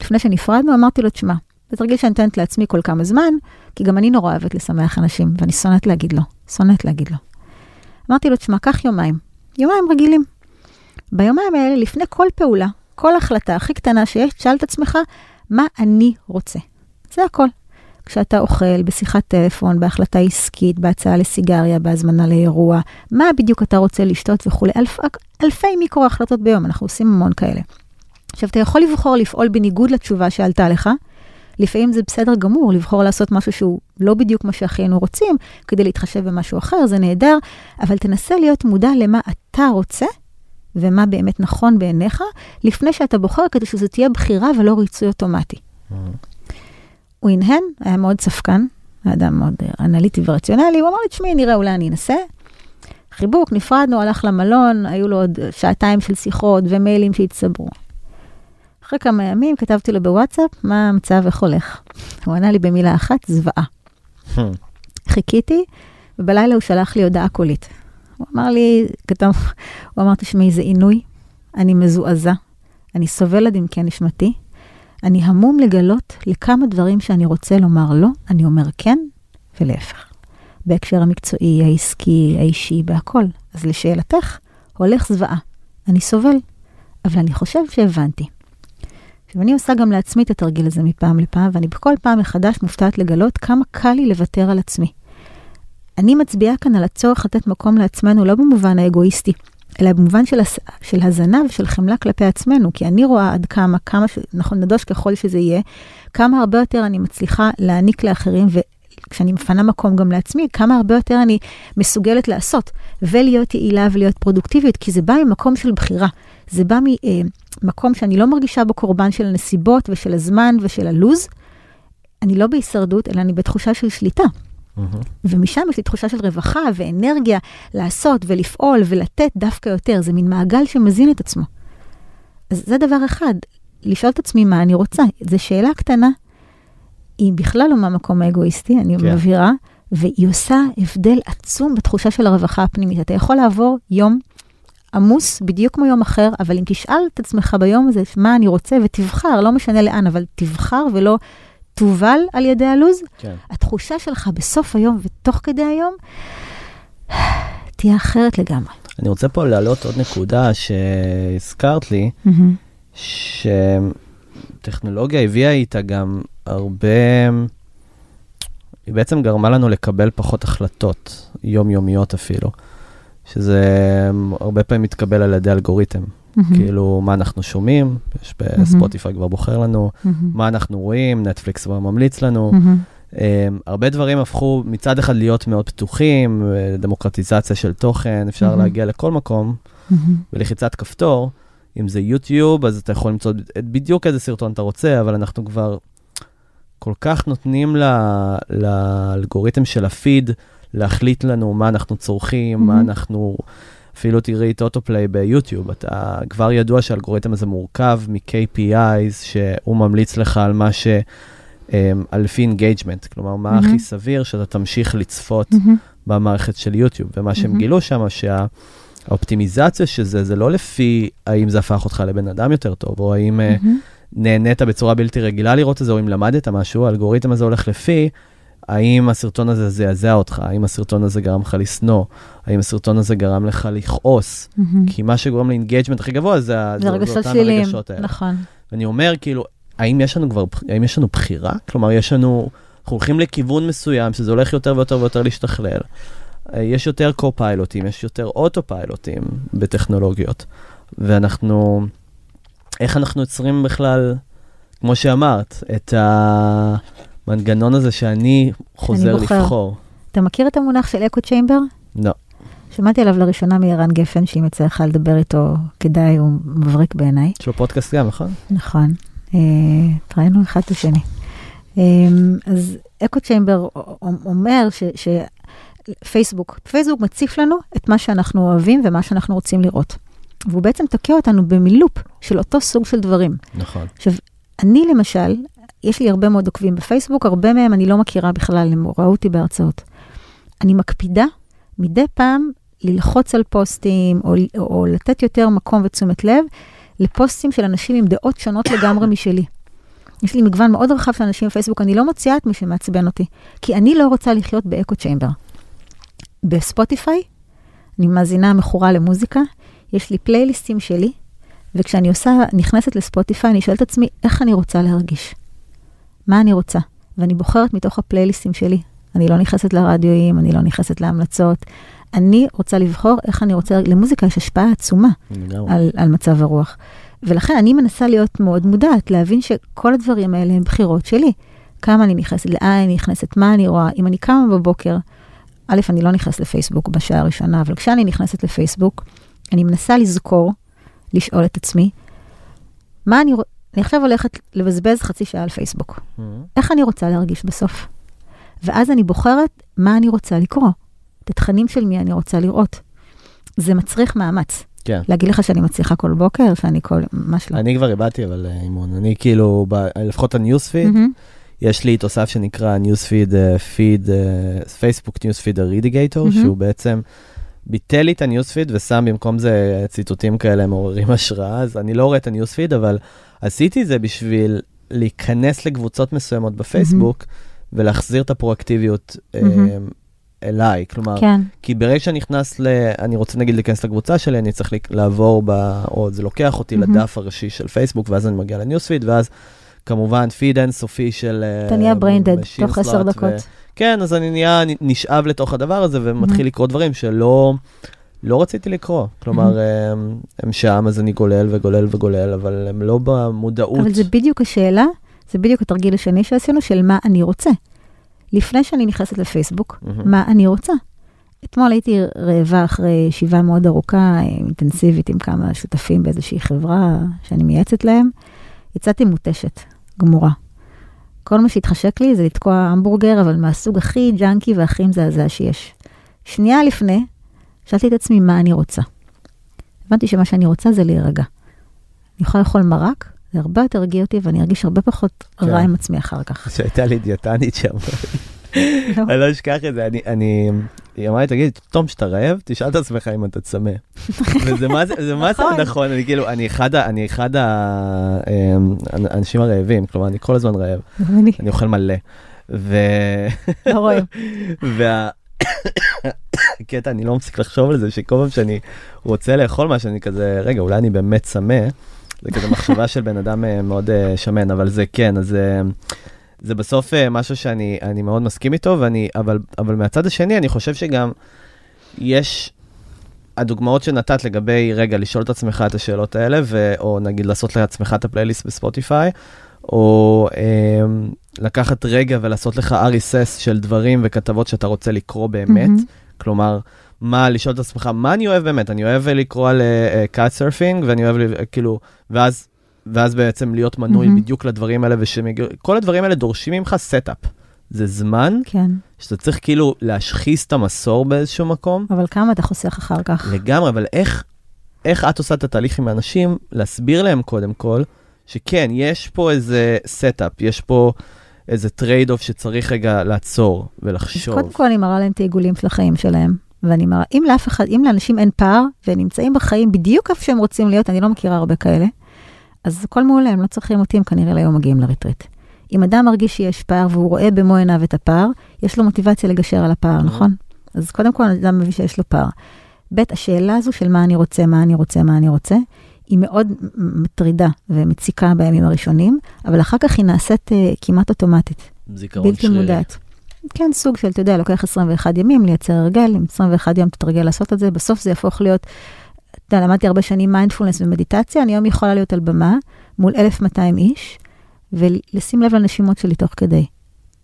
לפני שנפרדנו, אמרתי לו, תשמע, זה תרגיל שאני נותנת לעצמי כל כמה זמן, כי גם אני נורא אוהבת לשמח אנשים, ואני שונאת להגיד לו, שונאת להגיד לו. אמרתי לו, תשמע, קח יומיים, יומיים רגילים. ביומיים האלה, לפני כל פעולה, כל החלטה הכי קטנה שיש, תשאל את עצמך, מה אני רוצה? זה הכל. כשאתה אוכל, בשיחת טלפון, בהחלטה עסקית, בהצעה לסיגריה, בהזמנה לאירוע, מה בדיוק אתה רוצה לשתות וכולי, אלף, אלפי מיקרו החלטות ביום, אנחנו עושים המון כאלה. עכשיו, אתה יכול לבחור לפעול בניגוד לתשובה שעלתה לך, לפעמים זה בסדר גמור לבחור לעשות משהו שהוא לא בדיוק מה שהכי היינו רוצים, כדי להתחשב במשהו אחר, זה נהדר, אבל תנסה להיות מודע למה אתה רוצה, ומה באמת נכון בעיניך, לפני שאתה בוחר, כדי שזו תהיה בחירה ולא ריצוי אוטומטי. הוא הנהן, היה מאוד ספקן, אדם מאוד אה, אנליטי ורציונלי, הוא אמר לי, תשמעי, נראה, אולי אני אנסה. חיבוק, נפרדנו, הלך למלון, היו לו עוד שעתיים של שיחות ומיילים שהצטברו. אחרי כמה ימים כתבתי לו בוואטסאפ, מה המצב, איך הולך? הוא ענה לי במילה אחת, זוועה. חיכיתי, ובלילה הוא שלח לי הודעה קולית. הוא אמר לי, כתב, הוא אמר, תשמעי, זה עינוי, אני מזועזע, אני סובל עד עמקי נשמתי, אני המום לגלות לכמה דברים שאני רוצה לומר לא, אני אומר כן, ולהפך. בהקשר המקצועי, העסקי, האישי, בהכל. אז לשאלתך, הולך זוועה. אני סובל, אבל אני חושב שהבנתי. עכשיו, אני עושה גם לעצמי את התרגיל הזה מפעם לפעם, ואני בכל פעם מחדש מופתעת לגלות כמה קל לי לוותר על עצמי. אני מצביעה כאן על הצורך לתת מקום לעצמנו, לא במובן האגואיסטי, אלא במובן של, הס... של הזנה ושל חמלה כלפי עצמנו, כי אני רואה עד כמה, כמה, ש... נכון, נדוש ככל שזה יהיה, כמה הרבה יותר אני מצליחה להעניק לאחרים, וכשאני מפנה מקום גם לעצמי, כמה הרבה יותר אני מסוגלת לעשות, ולהיות יעילה ולהיות פרודוקטיבית, כי זה בא ממקום של בחירה. זה בא ממקום שאני לא מרגישה בו קורבן של הנסיבות ושל הזמן ושל הלוז. אני לא בהישרדות, אלא אני בתחושה של שליטה. ומשם יש לי תחושה של רווחה ואנרגיה לעשות ולפעול ולתת דווקא יותר. זה מין מעגל שמזין את עצמו. אז זה דבר אחד, לשאול את עצמי מה אני רוצה. זו שאלה קטנה, היא בכלל לא מהמקום האגואיסטי, אני כן. מבהירה, והיא עושה הבדל עצום בתחושה של הרווחה הפנימית. אתה יכול לעבור יום עמוס בדיוק כמו יום אחר, אבל אם תשאל את עצמך ביום הזה מה אני רוצה ותבחר, לא משנה לאן, אבל תבחר ולא תובל על ידי הלו"ז, כן. התחושה שלך בסוף היום ותוך כדי היום תהיה אחרת לגמרי. אני רוצה פה להעלות עוד נקודה שהזכרת לי, mm-hmm. שטכנולוגיה הביאה איתה גם הרבה, היא בעצם גרמה לנו לקבל פחות החלטות, יומיומיות אפילו. שזה הרבה פעמים מתקבל על ידי אלגוריתם. Mm-hmm. כאילו, מה אנחנו שומעים, יש בספוטיפיי mm-hmm. כבר בוחר לנו, mm-hmm. מה אנחנו רואים, נטפליקס כבר ממליץ לנו. Mm-hmm. Um, הרבה דברים הפכו מצד אחד להיות מאוד פתוחים, דמוקרטיזציה של תוכן, אפשר mm-hmm. להגיע לכל מקום mm-hmm. בלחיצת כפתור. אם זה יוטיוב, אז אתה יכול למצוא בדיוק איזה סרטון אתה רוצה, אבל אנחנו כבר כל כך נותנים לאלגוריתם של הפיד להחליט לנו מה אנחנו צורכים, mm-hmm. מה אנחנו... אפילו תראי את autoplay ביוטיוב, אתה כבר ידוע שהאלגוריתם הזה מורכב מ-KPIs, שהוא ממליץ לך על מה ש... Um, על לפי engagement, כלומר, מה mm-hmm. הכי סביר שאתה תמשיך לצפות mm-hmm. במערכת של יוטיוב. ומה mm-hmm. שהם גילו שם, שהאופטימיזציה של זה, זה לא לפי האם זה הפך אותך לבן אדם יותר טוב, או האם mm-hmm. נהנית בצורה בלתי רגילה לראות את זה, או אם למדת משהו, האלגוריתם הזה הולך לפי האם הסרטון הזה זעזע אותך? האם הסרטון הזה גרם לך לשנוא? האם הסרטון הזה גרם לך לכעוס? Mm-hmm. כי מה שגורם ל engagement הכי גבוה זה, זה רגשות שליליים, נכון. ואני אומר, כאילו, האם יש לנו כבר, האם יש לנו בחירה? כלומר, יש לנו, אנחנו הולכים לכיוון מסוים, שזה הולך יותר ויותר ויותר להשתכלל. אה, יש יותר קו-פיילוטים, יש יותר אוטו-פיילוטים בטכנולוגיות. ואנחנו, איך אנחנו יוצרים בכלל, כמו שאמרת, את ה... המנגנון הזה שאני חוזר לבחור. אתה מכיר את המונח של אקו צ'יימבר? לא. שמעתי עליו לראשונה מערן גפן, שאם יצא לך לדבר איתו, כדאי, הוא מבריק בעיניי. יש לו פודקאסט גם, נכון? נכון. התראינו אחד את השני. אה, אז אקו צ'יימבר אומר שפייסבוק, פייסבוק מציף לנו את מה שאנחנו אוהבים ומה שאנחנו רוצים לראות. והוא בעצם תוקע אותנו במילופ של אותו סוג של דברים. נכון. עכשיו, אני למשל, יש לי הרבה מאוד עוקבים בפייסבוק, הרבה מהם אני לא מכירה בכלל, הם ראו אותי בהרצאות. אני מקפידה מדי פעם ללחוץ על פוסטים, או, או, או לתת יותר מקום ותשומת לב לפוסטים של אנשים עם דעות שונות לגמרי משלי. יש לי מגוון מאוד רחב של אנשים בפייסבוק, אני לא מוציאה את מי שמעצבן אותי, כי אני לא רוצה לחיות באקו צ'יימבר. בספוטיפיי, אני מאזינה מכורה למוזיקה, יש לי פלייליסטים שלי, וכשאני עושה, נכנסת לספוטיפיי, אני שואלת את עצמי, איך אני רוצה להרגיש? מה אני רוצה? ואני בוחרת מתוך הפלייליסטים שלי. אני לא נכנסת לרדיואים, אני לא נכנסת להמלצות. אני רוצה לבחור איך אני רוצה, למוזיקה יש השפעה עצומה על, על מצב הרוח. ולכן אני מנסה להיות מאוד מודעת, להבין שכל הדברים האלה הם בחירות שלי. כמה אני נכנסת, לאן אני נכנסת, מה אני רואה. אם אני קמה בבוקר, א', אני לא נכנסת לפייסבוק בשעה הראשונה, אבל כשאני נכנסת לפייסבוק, אני מנסה לזכור, לשאול את עצמי, מה אני, אני עכשיו הולכת לבזבז חצי שעה על פייסבוק. Mm-hmm. איך אני רוצה להרגיש בסוף? ואז אני בוחרת מה אני רוצה לקרוא, את התכנים של מי אני רוצה לראות. זה מצריך מאמץ. כן. להגיד לך שאני מצליחה כל בוקר, שאני כל... ממש לא. אני כבר איבדתי, אבל אה, אימון. אני כאילו, ב... לפחות ה newsfeed, mm-hmm. יש לי תוסף שנקרא newsfeed feed, Facebook newsfeed eradicator, שהוא בעצם... ביטל לי את ה newsfeed ושם במקום זה ציטוטים כאלה מעוררים השראה, אז אני לא רואה את ה newsfeed, אבל עשיתי את זה בשביל להיכנס לקבוצות מסוימות בפייסבוק ולהחזיר את הפרואקטיביות מהמם. אליי. כלומר, כן, כי ברגע שאני נכנס ל... אני רוצה נגיד להיכנס לקבוצה שלי, אני צריך לעבור ב... או זה לוקח אותי מהמם. לדף הראשי של פייסבוק, ואז אני מגיע לניוספיד, ואז כמובן פיד אינסופי של... אה, אתה נהיה machine תוך עשר דקות. ו... כן, אז אני נהיה, נשאב לתוך הדבר הזה ומתחיל מהמם. לקרוא דברים שלא לא רציתי לקרוא. כלומר, הם, הם שם, אז אני גולל וגולל וגולל, אבל הם לא במודעות. אבל זה בדיוק השאלה, זה בדיוק התרגיל השני שעשינו, של מה אני רוצה. לפני שאני נכנסת לפייסבוק, מהמם. מה אני רוצה. אתמול הייתי רעבה אחרי ישיבה מאוד ארוכה, אה, אינטנסיבית עם כמה שותפים באיזושהי חברה שאני מייעצת להם. יצאתי מותשת, גמורה. כל מה שהתחשק לי זה לתקוע המבורגר, אבל מהסוג הכי ג'אנקי והכי מזעזע שיש. שנייה לפני, שאלתי את עצמי מה אני רוצה. הבנתי שמה שאני רוצה זה להירגע. אני יכולה לאכול מרק, זה הרבה יותר הרגיע אותי ואני ארגיש הרבה פחות כן. רע עם עצמי אחר כך. שהייתה לי דיאטנית שם. אני לא אשכח את זה, אני, אני, היא אמרה לי, תגיד, תום, שאתה רעב, תשאל את עצמך אם אתה צמא. וזה מה זה, מה זה נכון. נכון, אני כאילו, אני אחד, אני אחד האנשים הרעבים, כלומר, אני כל הזמן רעב, אני אוכל מלא. ו... לא רואים. קטע, אני לא מפסיק לחשוב על זה, שכל פעם שאני רוצה לאכול משהו, אני כזה, רגע, אולי אני באמת צמא. זה כזה מחשבה של בן אדם אה, מאוד אה, שמן, אבל זה כן, אז אה, זה בסוף משהו שאני אני מאוד מסכים איתו, ואני, אבל, אבל מהצד השני, אני חושב שגם יש הדוגמאות שנתת לגבי, רגע, לשאול את עצמך את השאלות האלה, ו, או נגיד לעשות לעצמך את הפלייליסט בספוטיפיי, או אה, לקחת רגע ולעשות לך RSS של דברים וכתבות שאתה רוצה לקרוא באמת. מהמם. כלומר, מה, לשאול את עצמך, מה אני אוהב באמת? אני אוהב לקרוא על kite surfing, ואני אוהב, ל- כאילו, ואז, ואז בעצם להיות מנוי מהמם. בדיוק לדברים האלה, וכל הדברים האלה דורשים ממך setup. זה זמן כן, שאתה צריך כאילו להשחיז את המסור באיזשהו מקום, אבל כמה אתה חוסך אחר כך? לגמרי, אבל איך, איך את עושה את התהליך עם האנשים, להסביר להם קודם כל, שכן, יש פה איזה setup, יש פה איזה trade off שצריך רגע לעצור אז ולחשוב. קודם כל אני מראה להם את העיגולים של החיים שלהם. ואני מראה, אם לאף אחד, אם לאנשים אין פער, והם נמצאים בחיים בדיוק איפה שהם רוצים להיות, אני לא מכירה הרבה כאלה, אז הכל מעולה, הם לא צריכים אותי, הם כנראה לא היו מגיעים לריטריט. אם אדם מרגיש שיש פער והוא רואה במו עיניו את הפער, יש לו מוטיבציה לגשר על הפער, נכון? אז קודם כל אדם מבין שיש לו פער. ב', השאלה הזו של מה אני רוצה, מה אני רוצה, מה אני רוצה, היא מאוד מטרידה ומציקה בימים הראשונים, אבל אחר כך היא נעשית uh, כמעט אוטומטית. זיכרון בלתי מודעת. כן, סוג של, אתה יודע, לוקח 21 ימים לייצר הרגל, עם 21 יום תתרגל לעשות את זה, בסוף זה יהפוך להיות, אתה יודע, למדתי הרבה שנים מיינדפולנס ומדיטציה, אני היום יכולה להיות על במה מול 1,200 איש, ולשים לב לנשימות שלי תוך כדי.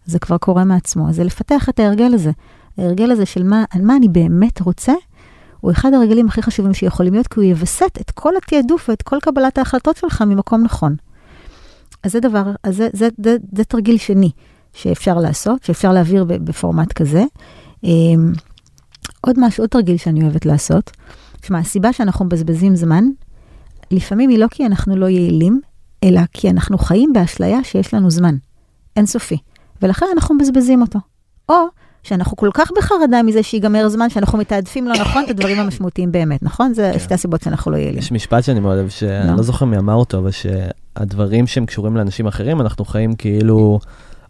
זה כבר קורה מעצמו, זה לפתח את ההרגל הזה. ההרגל הזה של מה, מה אני באמת רוצה, הוא אחד הרגלים הכי חשובים שיכולים להיות, כי הוא יווסת את כל התעדוף ואת כל קבלת ההחלטות שלך ממקום נכון. אז זה דבר, אז זה, זה, זה, זה תרגיל שני שאפשר לעשות, שאפשר להעביר בפורמט כזה. אמ, עוד משהו, עוד תרגיל שאני אוהבת לעשות. תשמע, הסיבה שאנחנו מבזבזים זמן, לפעמים היא לא כי אנחנו לא יעילים, אלא כי אנחנו חיים באשליה שיש לנו זמן, אינסופי, ולכן אנחנו מבזבזים אותו. או שאנחנו כל כך בחרדה מזה שיגמר זמן, שאנחנו מתעדפים לא נכון את הדברים המשמעותיים באמת, נכון? זה כן. שתי הסיבות שאנחנו לא יעילים. יש משפט שאני מאוד אוהב, שאני לא. לא זוכר מי אמר אותו, אבל שהדברים שהם קשורים לאנשים אחרים, אנחנו חיים כאילו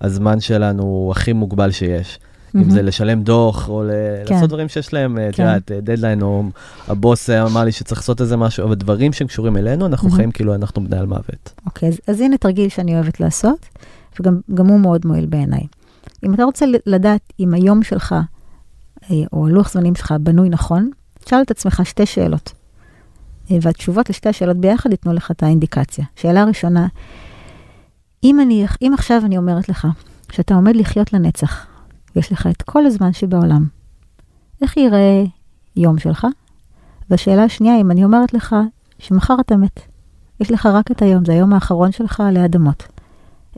הזמן שלנו הוא הכי מוגבל שיש. אם. זה לשלם דוח, או כן. לעשות דברים שיש להם, את כן. יודעת, דדליין, או הבוס אמר לי שצריך לעשות איזה משהו, אבל דברים שהם קשורים אלינו, אנחנו. חיים כאילו אנחנו בני על מוות. אוקיי, אז, אז הנה תרגיל שאני אוהבת לעשות, וגם גם הוא מאוד מועיל בעיניי. אם אתה רוצה לדעת אם היום שלך, אה, או הלוח זמנים שלך בנוי נכון, תשאל את עצמך שתי שאלות. אה, והתשובות לשתי השאלות ביחד ייתנו לך את האינדיקציה. שאלה ראשונה, אם, אני, אם עכשיו אני אומרת לך שאתה עומד לחיות לנצח, ויש לך את כל הזמן שבעולם, איך ייראה יום שלך? והשאלה השנייה, אם אני אומרת לך שמחר אתה מת, יש לך רק את היום, זה היום האחרון שלך עלי אדמות.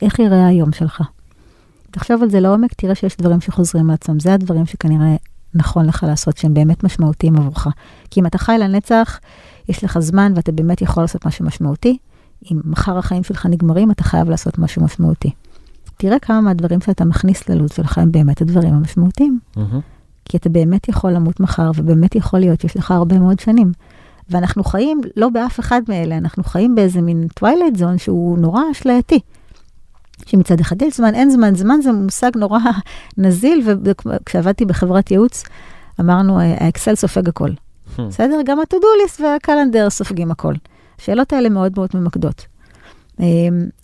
איך ייראה היום שלך? תחשוב על זה לעומק, תראה שיש דברים שחוזרים על עצמם. זה הדברים שכנראה נכון לך לעשות, שהם באמת משמעותיים עבורך. כי אם אתה חי לנצח, יש לך זמן ואתה באמת יכול לעשות משהו משמעותי. אם מחר החיים שלך נגמרים, אתה חייב לעשות משהו משמעותי. תראה כמה מהדברים שאתה מכניס ללו"ז שלך הם באמת הדברים המשמעותיים. Mm-hmm. כי אתה באמת יכול למות מחר, ובאמת יכול להיות שיש לך הרבה מאוד שנים. ואנחנו חיים לא באף אחד מאלה, אנחנו חיים באיזה מין twilight zone שהוא נורא אשלייתי. שמצד אחד יש זמן, אין זמן, זמן זה מושג נורא נזיל, וכשעבדתי בחברת ייעוץ, אמרנו, האקסל סופג הכל. Hmm. בסדר? גם ה-to-do list והקלנדר סופגים הכל. השאלות האלה מאוד מאוד ממקדות. Um,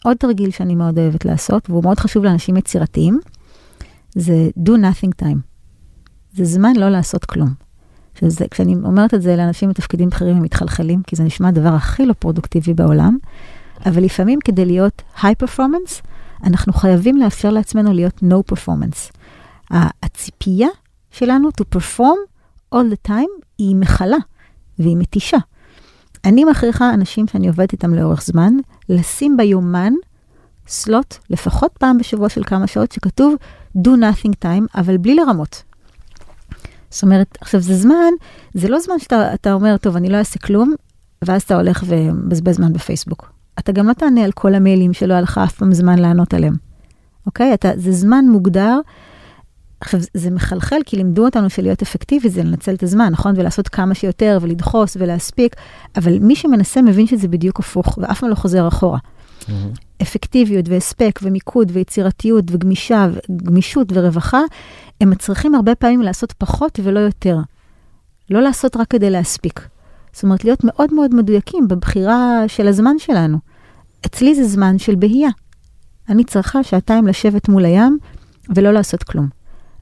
עוד תרגיל שאני מאוד אוהבת לעשות, והוא מאוד חשוב לאנשים יצירתיים, זה do nothing time. זה זמן לא לעשות כלום. שזה, כשאני אומרת את זה לאנשים בתפקידים בכירים הם מתחלחלים, כי זה נשמע הדבר הכי לא פרודוקטיבי בעולם, אבל לפעמים כדי להיות high performance, אנחנו חייבים לאפשר לעצמנו להיות no performance. הציפייה שלנו to perform all the time היא מכלה והיא מתישה. אני מכריחה אנשים שאני עובדת איתם לאורך זמן, לשים ביומן סלוט, לפחות פעם בשבוע של כמה שעות, שכתוב do nothing time, אבל בלי לרמות. זאת אומרת, עכשיו זה זמן, זה לא זמן שאתה אומר, טוב, אני לא אעשה כלום, ואז אתה הולך ומבזבז זמן בפייסבוק. אתה גם לא תענה על כל המיילים שלא היה לך אף פעם זמן לענות עליהם. אוקיי? אתה, זה זמן מוגדר. עכשיו, זה מחלחל, כי לימדו אותנו שלהיות אפקטיבי זה לנצל את הזמן, נכון? ולעשות כמה שיותר, ולדחוס ולהספיק, אבל מי שמנסה מבין שזה בדיוק הפוך, ואף פעם לא חוזר אחורה. Mm-hmm. אפקטיביות והספק ומיקוד ויצירתיות וגמישה וגמישות ורווחה, הם מצריכים הרבה פעמים לעשות פחות ולא יותר. לא לעשות רק כדי להספיק. זאת אומרת, להיות מאוד מאוד מדויקים בבחירה של הזמן שלנו. אצלי זה זמן של בהייה. אני צריכה שעתיים לשבת מול הים ולא לעשות כלום.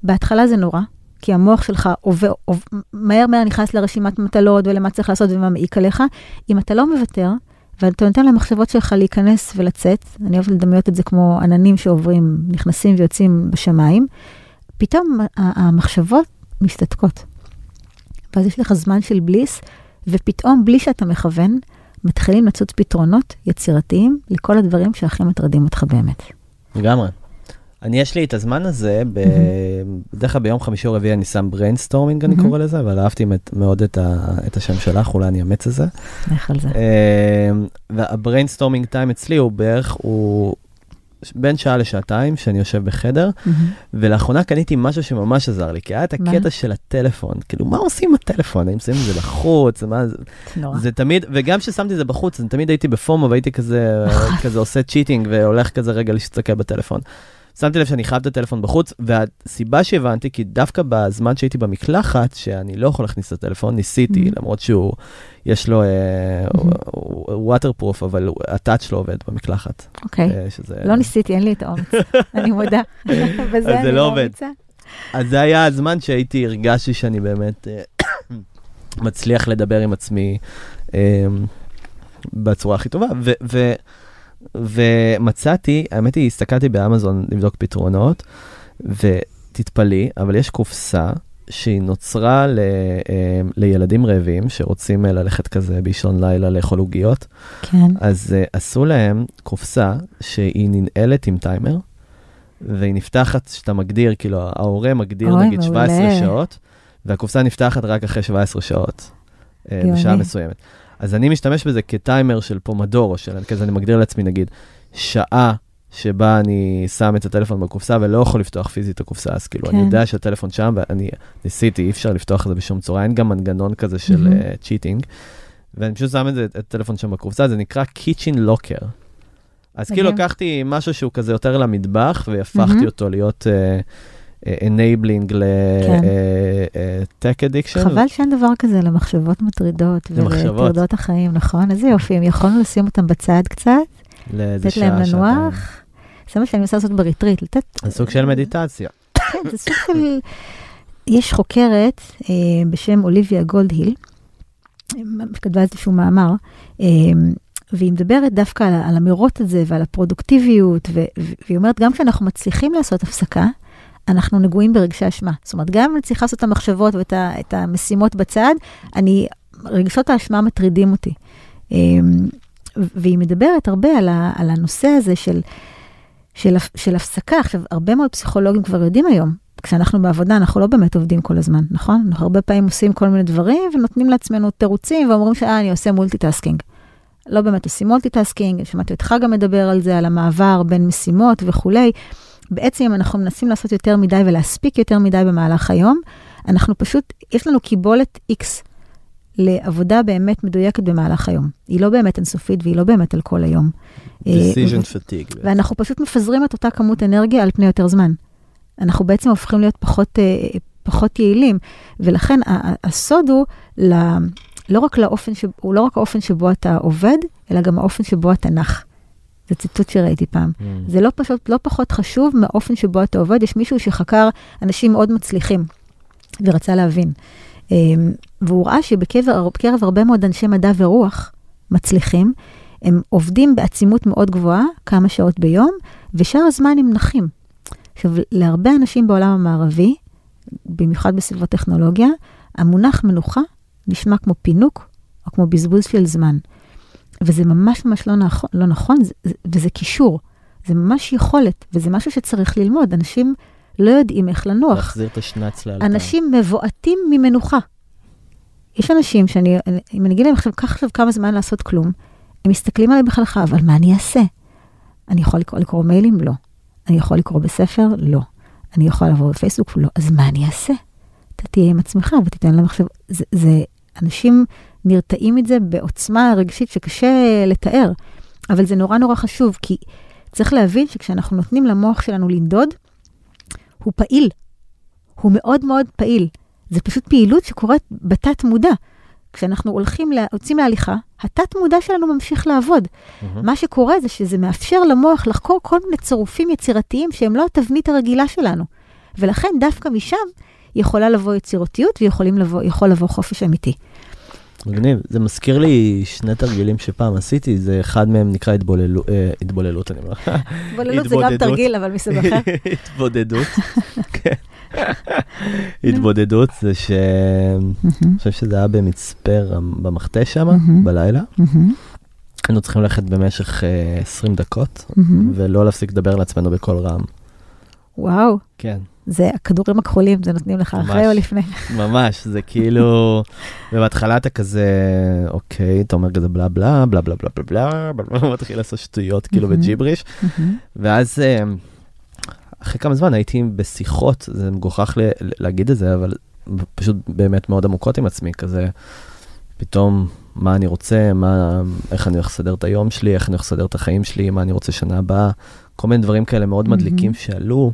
בהתחלה זה נורא, כי המוח שלך עובר, עובר מהר מהר נכנס לרשימת מטלות ולמה צריך לעשות ומה מעיק עליך. אם אתה לא מוותר, ואתה נותן למחשבות שלך להיכנס ולצאת, אני אוהבת לדמיות את זה כמו עננים שעוברים, נכנסים ויוצאים בשמיים, פתאום המחשבות משתתקות. ואז יש לך זמן של bliss, ופתאום, בלי שאתה מכוון, מתחילים לצוץ פתרונות יצירתיים לכל הדברים שהכי מטרידים אותך באמת. לגמרי. אני, יש לי את הזמן הזה, בדרך כלל ביום חמישי או רביעי אני שם brainstorming, אני קורא לזה, אבל אהבתי מאוד את השם שלך, אולי אני אאמץ את זה. לך על זה. אמ, וה brainstorming time אצלי הוא בערך, הוא בין שעה לשעתיים שאני יושב בחדר, ולאחרונה קניתי משהו שממש עזר לי, כי היה את הקטע של הטלפון, כאילו מה עושים עם הטלפון, האם שמים את זה בחוץ, מה זה, זה תמיד, וגם כששמתי את זה בחוץ, אני תמיד הייתי ב FOMO והייתי כזה, כזה עושה cheating והולך כזה רגע להסתכל בטלפון. שמתי לב שאני חייב את הטלפון בחוץ, והסיבה שהבנתי, כי דווקא בזמן שהייתי במקלחת, שאני לא יכול להכניס את הטלפון, ניסיתי, mm-hmm. למרות שהוא, יש לו ווטרפרוף, אבל הטאץ' שלו עובד במקלחת. אוקיי, okay. לא ניסיתי, אין לי את האומץ, אני מודה. בזה אני לא עובד. אז זה היה הזמן שהייתי, הרגשתי שאני באמת מצליח לדבר עם עצמי בצורה הכי טובה. ומצאתי, האמת היא, הסתכלתי באמזון לבדוק פתרונות, ותתפלאי, אבל יש קופסה שהיא נוצרה ל, אה, לילדים רעבים שרוצים אה, ללכת כזה באישון לילה לאכול עוגיות. כן. אז uh, עשו להם קופסה שהיא ננעלת עם טיימר, והיא נפתחת, שאתה מגדיר, כאילו ההורה מגדיר אוי, נגיד מעולה. 17 שעות, והקופסה נפתחת רק אחרי 17 שעות, uh, בשעה מסוימת. אז אני משתמש בזה כטיימר של פומדורו, של כזה אני מגדיר לעצמי נגיד שעה שבה אני שם את הטלפון בקופסה ולא יכול לפתוח פיזית את הקופסה, אז כאילו כן. אני יודע שהטלפון שם ואני ניסיתי, אי אפשר לפתוח את זה בשום צורה, אין גם מנגנון כזה של cheating. Mm-hmm. Uh, ואני פשוט שם את, זה, את הטלפון שם בקופסה, זה נקרא Kitchen Locker. אז כאילו לקחתי משהו שהוא כזה יותר למטבח והפכתי mm-hmm. אותו להיות... Uh, enabling ל-tech addiction. חבל שאין דבר כזה למחשבות מטרידות ולטרדות החיים, נכון? איזה יופי, אם יכולנו לשים אותם בצד קצת, לתת להם לנוח. זה מה שאני מנסה לעשות בריטריט, לתת... זה סוג של מדיטציה. כן, זה סוג של... יש חוקרת אה, בשם אוליביה גולדהיל, כתבה איזשהו מאמר, אה, והיא מדברת דווקא על, על המרוץ הזה ועל הפרודוקטיביות, והיא אומרת, גם כשאנחנו מצליחים לעשות הפסקה, אנחנו נגועים ברגשי אשמה. זאת אומרת, גם אם אני צריכה לעשות את המחשבות ואת המשימות בצד, אני, רגשות האשמה מטרידים אותי. אמ, והיא מדברת הרבה על, ה, על הנושא הזה של, של, של הפסקה. עכשיו, הרבה מאוד פסיכולוגים כבר יודעים היום, כשאנחנו בעבודה, אנחנו לא באמת עובדים כל הזמן, נכון? אנחנו הרבה פעמים עושים כל מיני דברים ונותנים לעצמנו תירוצים ואומרים שאה, אני עושה multitasking. לא באמת עושים multitasking, שמעתי אותך גם מדבר על זה, על המעבר בין משימות וכולי. בעצם אם אנחנו מנסים לעשות יותר מדי ולהספיק יותר מדי במהלך היום, אנחנו פשוט, יש לנו קיבולת X לעבודה באמת מדויקת במהלך היום. היא לא באמת אינסופית והיא לא באמת על כל היום. אה, decision fatigue. ואנחנו פשוט מפזרים את אותה כמות אנרגיה על פני יותר זמן. אנחנו בעצם הופכים להיות פחות, אה, פחות יעילים, ולכן הסוד הוא ל, לא רק לאופן, ש, הוא לא רק האופן שבו אתה עובד, אלא גם האופן שבו אתה נח. זה ציטוט שראיתי פעם. Mm. זה לא, פשוט, לא פחות חשוב מהאופן שבו אתה עובד. יש מישהו שחקר אנשים מאוד מצליחים ורצה להבין. אמ, והוא ראה שבקרב בקרב הרבה מאוד אנשי מדע ורוח מצליחים, הם עובדים בעצימות מאוד גבוהה, כמה שעות ביום, ושאר הזמן הם נחים. עכשיו, להרבה אנשים בעולם המערבי, במיוחד בסביבות טכנולוגיה, המונח מנוחה נשמע כמו פינוק או כמו בזבוז של זמן. וזה ממש ממש לא נכון, לא נכון זה, זה, וזה קישור. זה ממש יכולת, וזה משהו שצריך ללמוד. אנשים לא יודעים איך לנוח. להחזיר את השנץ לאלתר. אנשים מבועטים ממנוחה. יש אנשים שאני, אם אני אגיד להם עכשיו, קח עכשיו כמה זמן לעשות כלום, הם מסתכלים עליי בחלכה, אבל מה אני אעשה? אני יכול לקרוא, לקרוא מיילים? לא. אני יכול לקרוא בספר? לא. אני יכול לעבור בפייסבוק? לא. אז מה אני אעשה? אתה תהיה עם עצמך ותיתן להם עכשיו, זה, זה, אנשים נרתעים מזה בעוצמה רגשית שקשה לתאר, אבל זה נורא נורא חשוב, כי צריך להבין שכשאנחנו נותנים למוח שלנו לנדוד, הוא פעיל. הוא מאוד מאוד פעיל. זה פשוט פעילות שקורית בתת מודע. כשאנחנו הולכים, לה, יוצאים להליכה, התת מודע שלנו ממשיך לעבוד. מהמם. מה שקורה זה שזה מאפשר למוח לחקור כל מיני צירופים יצירתיים שהם לא התבנית הרגילה שלנו. ולכן דווקא משם יכולה לבוא יצירתיות ויכול לבוא, לבוא חופש אמיתי. מגניב. זה מזכיר לי שני תרגילים שפעם עשיתי, זה אחד מהם נקרא התבוללו- אה, התבוללות, אני אומר. התבוללות זה גם. תרגיל, אבל מסוג אחר. התבודדות. כן. התבודדות זה ש... אני חושב שזה היה במצפה רם- במכתש שם. בלילה. היינו צריכים ללכת במשך אה, 20 דקות, מהמם. ולא להפסיק לדבר לעצמנו בקול רם. וואו, כן, זה הכדורים הכחולים, זה נותנים לך אחרי ממש. או לפני. ממש, זה כאילו, ובהתחלה אתה כזה, אוקיי, אתה אומר כזה בלה בלה, בלה בלה בלה בלה בלה, מתחיל לעשות שטויות כאילו. בג'יבריש. ואז אה, אחרי כמה זמן הייתי בשיחות, זה מגוחך ל- להגיד את זה, אבל פשוט באמת מאוד עמוקות עם עצמי, כזה, פתאום, מה אני רוצה, מה, איך אני הולך לסדר את היום שלי, איך אני הולך לסדר את החיים שלי, מה אני רוצה שנה הבאה, כל מיני דברים כאלה מאוד מהמם. מדליקים שעלו.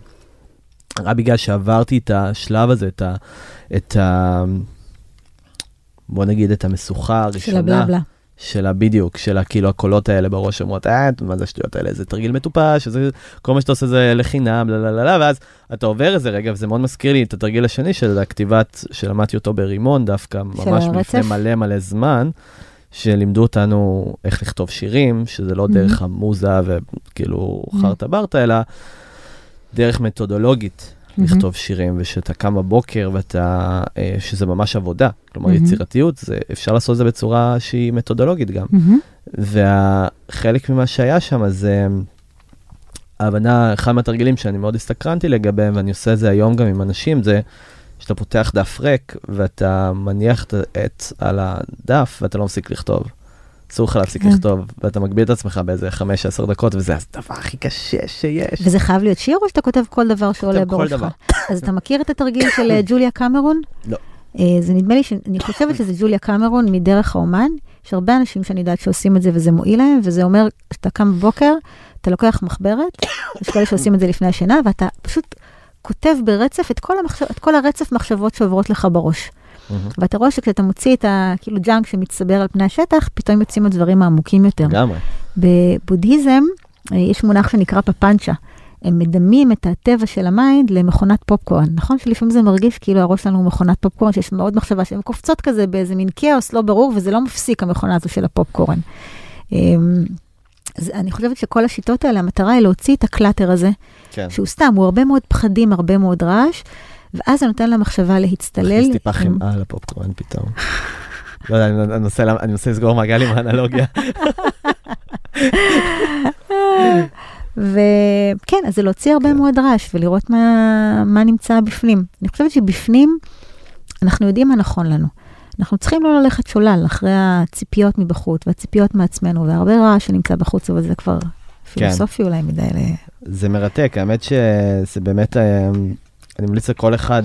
רק בגלל שעברתי את השלב הזה, את ה... את ה בוא נגיד את המשוכה של הראשונה. הבלה של הבדיוק, של הכאילו הקולות האלה בראש אומרות, אה, מה זה השטויות האלה, זה תרגיל מטופש, זה, כל מה שאתה עושה זה לחינם, לא, לא, לא, לא, ואז אתה עובר איזה רגע, וזה מאוד מזכיר לי את התרגיל השני של הכתיבת, שלמדתי אותו ברימון דווקא, ממש הרצף? לפני מלא מלא זמן, שלימדו אותנו איך לכתוב שירים, שזה לא Mhm. דרך המוזה וכאילו Mhm. חרטה ברטה, אלא דרך מתודולוגית. Mhm. לכתוב שירים, ושאתה קם בבוקר ואתה, אה, שזה ממש עבודה. כלומר, Mhm. יצירתיות, זה, אפשר לעשות את זה בצורה שהיא מתודולוגית גם. מהמם. וחלק ממה שהיה שם, זה ההבנה, אחד מהתרגילים שאני מאוד הסתקרנתי לגביהם, ואני עושה את זה היום גם עם אנשים, זה שאתה פותח דף ריק ואתה מניח את העט על הדף ואתה לא מפסיק לכתוב. אסור לך להפסיק כן. לכתוב, ואתה מגביל את עצמך באיזה 5-10 דקות, וזה הדבר הכי קשה שיש. וזה חייב להיות שיר או שאתה כותב כל דבר שעולה בראשך? אז אתה מכיר את התרגיל של אה, ג'וליה קמרון? לא. אה, זה נדמה לי, אני חושבת שזה ג'וליה קמרון מדרך האומן. יש הרבה אנשים שאני יודעת שעושים את זה וזה מועיל להם, וזה אומר שאתה קם בבוקר, אתה לוקח מחברת, יש כאלה שעושים את זה לפני השינה, ואתה פשוט כותב ברצף את כל, המחשב, את כל הרצף מחשבות שעוברות לך בראש. Mm-hmm. ואתה רואה שכשאתה מוציא את הכאילו junk שמצטבר על פני השטח, פתאום יוצאים הדברים העמוקים יותר. לגמרי. בבודהיזם אה, יש מונח שנקרא פפנצ'ה. הם מדמים את הטבע של ה mind למכונת פופקורן. נכון שלפעמים זה מרגיש כאילו הראש שלנו הוא מכונת פופקורן, שיש מאוד מחשבה שהן קופצות כזה באיזה מין כאוס לא ברור, וזה לא מפסיק המכונה הזו של הפופקורן. אז אני חושבת שכל השיטות האלה, המטרה היא להוציא את הקלאטר הזה, כן. שהוא סתם, הוא הרבה מאוד פחדים, הרבה מאוד רעש, ואז זה נותן למחשבה להצטלל. מכניס טיפה עם- חמאה לפופקורן פתאום. לא יודע, אני מנסה לה- אני מנסה לסגור מעגל עם האנלוגיה. וכן, אז זה להוציא הרבה כן. מאוד רעש ולראות מה, מה נמצא בפנים. אני חושבת שבפנים אנחנו יודעים מה נכון לנו. אנחנו צריכים לא ללכת שולל אחרי הציפיות מבחוץ והציפיות מעצמנו, והרבה רעש שנמצא בחוץ, אבל זה כבר כן. פילוסופי אולי מדי ל... זה מרתק, האמת שזה באמת, אה, אני ממליץ לכל אחד,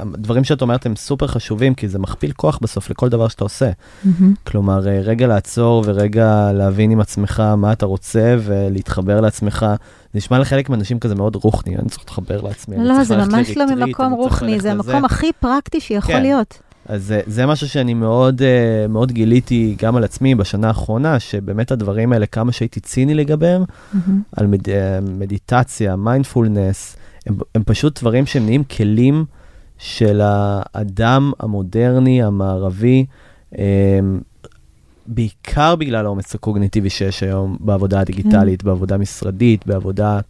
הדברים שאת אומרת הם סופר חשובים, כי זה מכפיל כוח בסוף לכל דבר שאתה עושה. מהמם. כלומר, אה, רגע לעצור ורגע להבין עם עצמך מה אתה רוצה ולהתחבר לעצמך. זה נשמע לחלק מהאנשים כזה מאוד רוחני, אני צריך להתחבר לעצמי. לא, זה ממש לא ממקום רוחני, זה. המקום הכי פרקטי שיכול כן. להיות. אז זה, זה משהו שאני מאוד, אה, מאוד גיליתי גם על עצמי בשנה האחרונה, שבאמת הדברים האלה, כמה שהייתי ציני לגביהם, Mm-hmm. על מד, אה, מדיטציה, מיינדפולנס, הם, הם פשוט דברים שהם נהיים כלים של האדם המודרני, המערבי, אה, בעיקר בגלל העומס הקוגניטיבי שיש היום בעבודה הדיגיטלית, בעבודה משרדית, בעבודה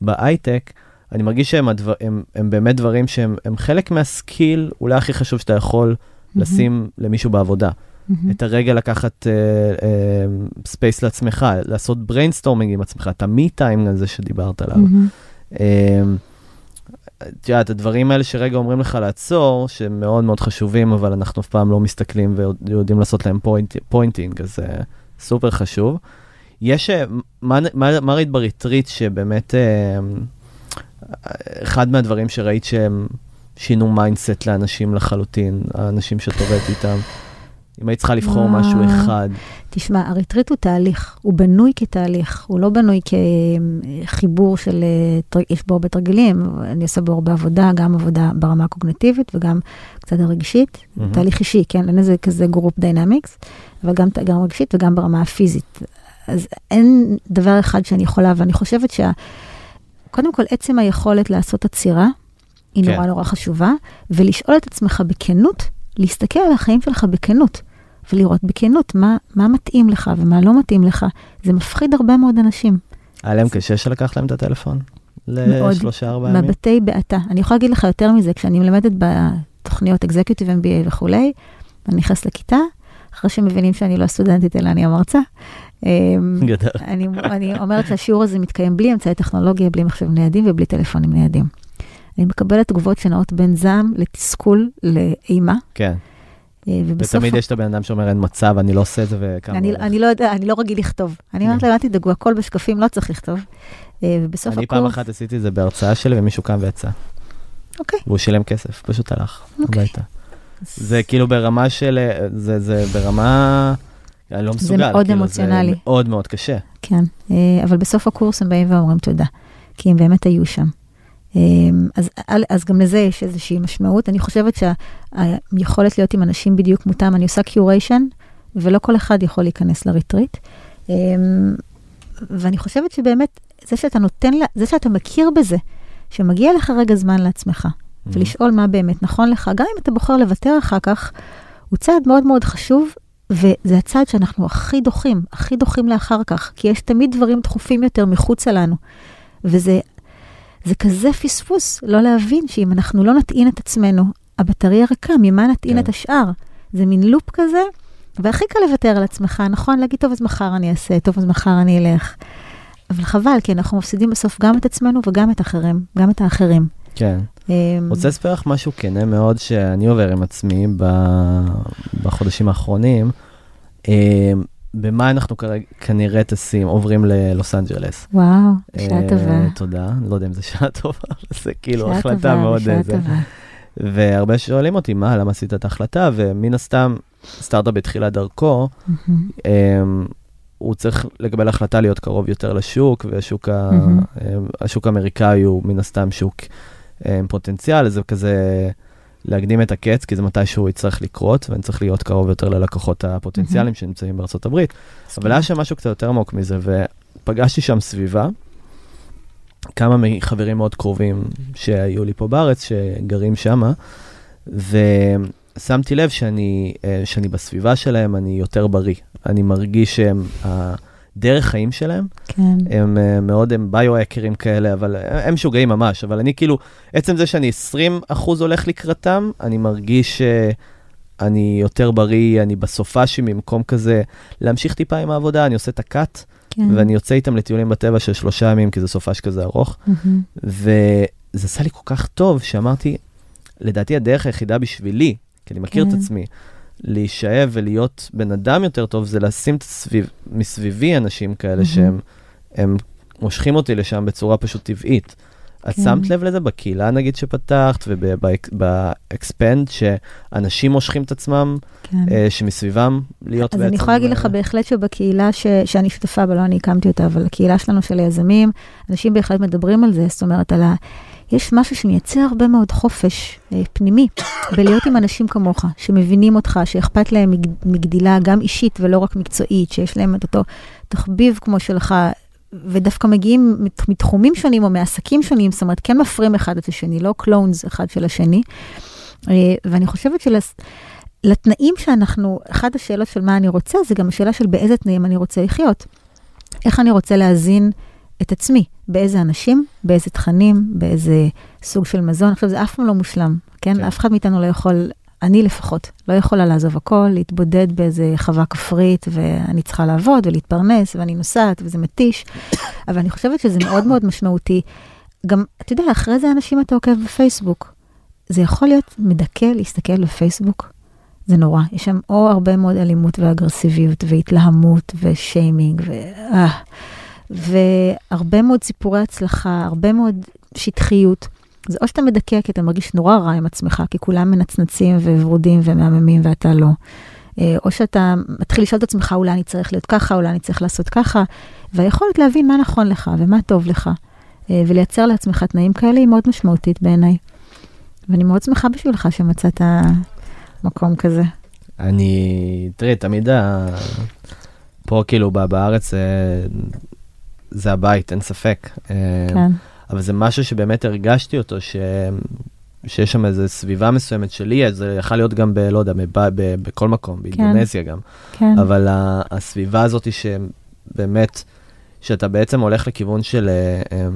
בהייטק. אני מרגיש שהם הדבר, הם, הם באמת דברים שהם הם חלק מה skill, אולי הכי חשוב שאתה יכול לשים למישהו בעבודה. Mm-hmm. את הרגע לקחת space לעצמך, לעשות brainstorming עם עצמך, את ה me-time הזה שדיברת עליו. Mm-hmm. אמ, את יודעת, הדברים האלה שרגע אומרים לך לעצור, שהם מאוד מאוד חשובים, אבל אנחנו אף פעם לא מסתכלים ויודעים לעשות להם point, pointing, אז זה סופר חשוב. יש, אה, מה, מה, מה ראית בריטריט שבאמת, אה, אחד מהדברים שראית שהם שינו mindset לאנשים לחלוטין, האנשים שאת עובדת איתם? אם היית צריכה לבחור וואו. משהו אחד. תשמע, הריטריט הוא תהליך, הוא בנוי כתהליך, הוא לא בנוי כחיבור של, אה, יש בו הרבה תרגילים, אני עושה בו הרבה עבודה, גם עבודה ברמה הקוגניטיבית וגם קצת הרגשית, mm-hmm. תהליך אישי, כן, אין איזה כזה group dynamics, אבל גם, גם רגשית וגם ברמה הפיזית. אז אין דבר אחד שאני יכולה, ואני חושבת שה... קודם כל, עצם היכולת לעשות עצירה, היא כן. נורא נורא חשובה, ולשאול את עצמך בכנות, להסתכל על החיים שלך בכנות, ולראות בכנות מה, מה מתאים לך ומה לא מתאים לך. זה מפחיד הרבה מאוד אנשים. היה להם קשה שלקח להם את הטלפון? לשלושה, ארבעה ימים? מבטי בעתה. אני יכולה להגיד לך יותר מזה, כשאני מלמדת בתוכניות אקזקיוטיב MBA וכולי, אני נכנסת לכיתה, אחרי שמבינים שאני לא הסטודנטית אלא אני המרצה. אמ, גדול. אני, אני אומרת שהשיעור הזה מתקיים בלי אמצעי טכנולוגיה, בלי מחשב ניידים ובלי טלפונים ניידים. אני מקבלת תגובות שנעות בין זעם לתסכול, לאימה, כן. אה, ובסוף... ותמיד יש את הבן אדם שאומר, אין מצב, אני לא עושה את זה, וכמה... אני, הולך." אני לא יודע, אני לא רגיל לכתוב. אני אומרת כן. להם, אל תדאגו, הכל בשקפים, לא צריך לכתוב. אה, ובסוף אני הקורס... פעם אחת עשיתי את זה בהרצאה שלי, ומישהו קם ויצא. אוקיי. והוא שילם כסף, פשוט הלך אוקיי. הביתה. זה כאילו ברמה של... זה, זה ברמה... אני לא זה מסוגל. מאוד כאילו, אמוציונלי. זה מאוד מאוד קשה. כן, אה, אבל בסוף הקורס הם באים ואומרים תודה, כי הם באמת היו שם. אה, אז, אז גם לזה יש איזושהי משמעות. אני חושבת שהיכולת להיות עם אנשים בדיוק כמותם, אני עושה curation, ולא כל אחד יכול להיכנס לריטריט. אה, ואני חושבת שבאמת, זה שאתה נותן, לה- זה שאתה מכיר בזה, שמגיע לך רגע זמן לעצמך, ולשאול מה באמת נכון לך, גם אם אתה בוחר לוותר אחר כך, הוא צעד מאוד מאוד חשוב, וזה הצעד שאנחנו הכי דוחים, הכי דוחים לאחר כך, כי יש תמיד דברים דחופים יותר מחוצה לנו. וזה זה כזה פספוס לא להבין שאם אנחנו לא נטעין את עצמנו, הבטריה ריקה, ממה נטעין כן. את השאר? זה מין לופ כזה, והכי קל לוותר על עצמך, נכון? להגיד, טוב, אז מחר אני אעשה, טוב, אז מחר אני אלך. אבל חבל, כי אנחנו מפסידים בסוף גם את עצמנו וגם את האחרים, גם את האחרים. כן. אמ, רוצה לספר לך משהו כנה מאוד שאני עובר עם עצמי בחודשים האחרונים. אה, במה אנחנו כנראה טסים, עוברים ללוס אנג'לס. וואו, אה, שעה טובה. תודה, לא יודע אם זה שעה טובה, אבל זה כאילו החלטה מאוד... שעה אה. טובה. והרבה שואלים אותי, מה, למה עשית את ההחלטה? ומן הסתם, סטארט-אפ בתחילת דרכו. אמ, הוא צריך לקבל החלטה להיות קרוב יותר לשוק, והשוק. אמ, האמריקאי הוא מן הסתם שוק עם פוטנציאל, זה כזה להקדים את הקץ, כי זה מתישהו יצטרך לקרות, ואני צריך להיות קרוב יותר ללקוחות הפוטנציאליים שנמצאים בארצות הברית. אבל היה שם משהו קצת יותר עמוק מזה, ופגשתי שם סביבה, כמה מחברים מאוד קרובים שהיו לי פה בארץ, שגרים שמה, ושמתי לב שאני, אה, שאני בסביבה שלהם, אני יותר בריא. אני מרגיש שהם, הדרך חיים שלהם, כן. הם אה, מאוד, הם ביו-האקרים כאלה, אבל אה, הם משוגעים ממש, אבל אני כאילו, עצם זה שאני 20 אחוז הולך לקראתם, אני מרגיש שאני יותר בריא, אני בסופאשי ממקום כזה, להמשיך טיפה עם העבודה, אני עושה את הקאט, כן. ואני יוצא איתם לטיולים בטבע של שלושה ימים, כי זה סופש כזה ארוך, מהמם. וזה עשה לי כל כך טוב, שאמרתי, לדעתי הדרך היחידה בשבילי, כי אני מכיר את כן. עצמי, להישאב ולהיות בן אדם יותר טוב, זה לשים את סביב, מסביבי אנשים כאלה מהמם. שהם הם מושכים אותי לשם בצורה פשוט טבעית. את כן. שמת לב לזה בקהילה נגיד שפתחת ובאקספנד שאנשים מושכים את עצמם, כן. אה, שמסביבם להיות אז בעצם... אני יכולה להגיד לך אה, בהחלט שבקהילה ש, שאני שותפה בה, לא אני הקמתי אותה, אבל הקהילה שלנו של היזמים, אנשים בהחלט מדברים על זה, זאת אומרת, על ה... יש משהו שמייצר הרבה מאוד חופש אה, פנימי בלהיות עם אנשים כמוך, שמבינים אותך, שאכפת להם מג, מגדילה גם אישית ולא רק מקצועית, שיש להם את אותו תחביב כמו שלך, ודווקא מגיעים מת- מתחומים שונים או מעסקים שונים, זאת אומרת, כן מפרים אחד את השני, לא קלונס אחד של השני. אה, ואני חושבת שלס... לתנאים שאנחנו, אחת השאלות של מה אני רוצה, זה גם השאלה של באיזה תנאים אני רוצה לחיות. איך אני רוצה להזין את עצמי, באיזה אנשים, באיזה תכנים, באיזה סוג של מזון. עכשיו, זה אף פעם לא מושלם, כן? כן. אף אחד מאיתנו לא יכול, אני לפחות, לא יכולה לעזוב הכל, להתבודד באיזה חווה כפרית, ואני צריכה לעבוד ולהתפרנס, ואני נוסעת, וזה מתיש. אבל אני חושבת שזה מאוד מאוד משמעותי. גם, אתה יודע, אחרי זה אנשים אתה עוקב בפייסבוק. זה יכול להיות מדכא להסתכל בפייסבוק. זה נורא, יש שם או הרבה מאוד אלימות ואגרסיביות והתלהמות ושיימינג ו... אה, והרבה מאוד סיפורי הצלחה, הרבה מאוד שטחיות. זה או שאתה מדכא כי אתה מרגיש נורא רע עם עצמך, כי כולם מנצנצים וורודים ומהממים ואתה לא. אה, או שאתה מתחיל לשאול את עצמך, אולי אני צריך להיות ככה, אולי אני צריך לעשות ככה, והיכולת להבין מה נכון לך ומה טוב לך, אה, ולייצר לעצמך תנאים כאלה היא מאוד משמעותית בעיניי. ואני מאוד שמחה בשבילך שמצאת מקום כזה. אני, תראי, תמיד. פה כאילו בארץ אה, זה הבית, אין ספק. אה, כן, אבל זה משהו שבאמת הרגשתי אותו, ש... שיש שם איזו סביבה מסוימת שלי, זה יכול להיות גם ב... לא יודע, בב... ב... בכל מקום, באינדונזיה גם. כן. אבל ה... הסביבה הזאת שבאמת, שאתה בעצם הולך לכיוון של אה, אה,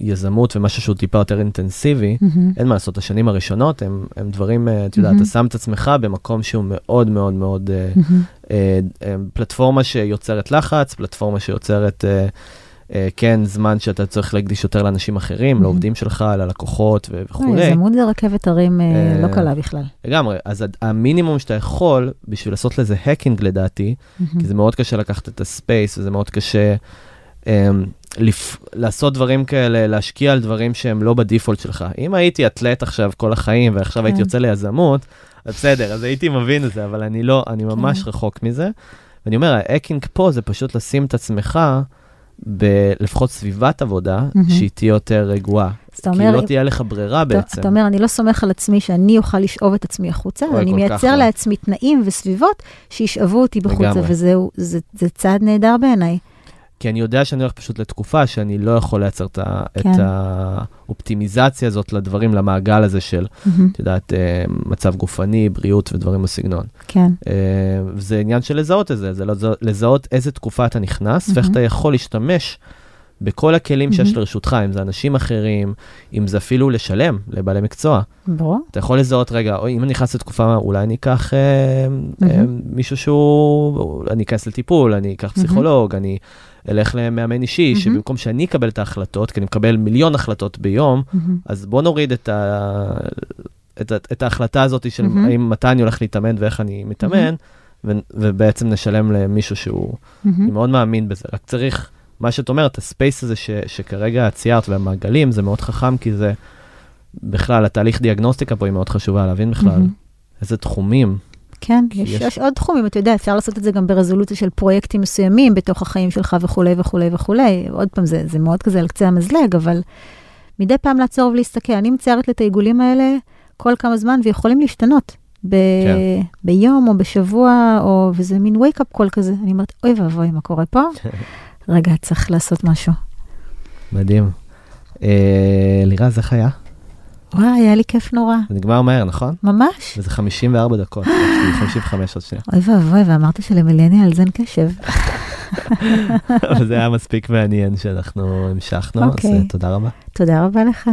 יזמות ומשהו שהוא טיפה יותר אינטנסיבי, מהמם. אין מה לעשות, השנים הראשונות הם, הם דברים, אה, אתה יודע, מהמם. אתה שם את עצמך במקום שהוא מאוד מאוד מאוד, אה, מהמם. אה, אה, פלטפורמה שיוצרת לחץ, פלטפורמה שיוצרת, אה, אה, כן, זמן שאתה צריך להקדיש יותר לאנשים אחרים, מהמם. לעובדים שלך, ללקוחות ו- לא, וכולי. יזמות זה רכבת הרים אה, אה, לא קלה בכלל. לגמרי, אז המינימום שאתה יכול, בשביל לעשות לזה האקינג לדעתי, כי זה מאוד קשה לקחת את הספייס, וזה מאוד קשה um, לפ... לעשות דברים כאלה, להשקיע על דברים שהם לא בדיפולט שלך. אם הייתי אתלט עכשיו כל החיים, ועכשיו הייתי כן. יוצא ליזמות, אז בסדר, אז הייתי מבין את זה, אבל אני לא, אני ממש כן. רחוק מזה. ואני אומר, האקינג פה זה פשוט לשים את עצמך בלפחות סביבת עבודה, מהמם. שהיא תהיה יותר רגועה. כי אומר, לא תהיה לך ברירה אתה- בעצם. אתה אומר, אני לא סומך על עצמי שאני אוכל לשאוב את עצמי החוצה, אוי, אני כל כך מייצר לא. לעצמי תנאים וסביבות שישאבו אותי בחוצה, לגמרי. וזהו, זה זה צעד נהדר בעיניי. כי אני יודע שאני הולך פשוט לתקופה שאני לא יכול לייצר את כן. את האופטימיזציה הזאת לדברים, למעגל הזה של, מהמם. את יודעת, אה, מצב גופני, בריאות ודברים בסגנון. כן, אה, וזה עניין של לזהות את זה, זה לזהות- לזהות איזה תקופה אתה נכנס, ואיך מהמם. אתה יכול להשתמש בכל הכלים שיש מהמם. לרשותך, אם זה אנשים אחרים, אם זה אפילו לשלם לבעלי מקצוע. ברור. אתה יכול לזהות, רגע, אוי, אם אני נכנס לתקופה, אולי אני אקח אה, אה, מהמם. מישהו שהוא, אני אכנס לטיפול, אני אקח. פסיכולוג, אני אלך למאמן אישי, מהמם. שבמקום שאני אקבל את ההחלטות, כי אני מקבל מיליון החלטות ביום, מהמם. אז בוא נוריד את, ה... את, ה... את ההחלטה הזאת של מהמם. האם מתי אני הולך להתאמן ואיך אני מתאמן, ו... ובעצם נשלם למישהו שהוא, אני מהמם. מאוד מאמין בזה, רק צריך, מה שאת אומרת, הספייס הזה ש... שכרגע ציירת והמעגלים, זה מאוד חכם, כי זה בכלל, התהליך דיאגנוסטיקה פה היא מאוד חשובה, להבין בכלל מהמם. איזה תחומים. כן, יש, יש- יש עוד תחומים, אתה יודע, אפשר לעשות את זה גם ברזולוציה של פרויקטים מסוימים בתוך החיים שלך וכולי וכולי וכולי. עוד פעם, זה, זה מאוד כזה על קצה המזלג, אבל מדי פעם לעצור ולהסתכל. אני מציירת לי את העיגולים האלה כל כמה זמן, ויכולים להשתנות. ב- כן. ביום או בשבוע, או, וזה מין wake-up call כזה. אני אומרת, אוי ואבוי, מה קורה פה? רגע, צריך לעשות משהו. מדהים. אה, לירז, איך היה? וואי, היה לי כיף נורא. זה נגמר מהר, נכון? ממש. וזה 54 דקות, יש לי 55 עוד שנייה. אוי ואבוי, ואמרת שלמילניאלס אין קשב. אבל זה היה מספיק מעניין שאנחנו המשכנו, אז אוקיי. אה, תודה רבה. תודה רבה לך.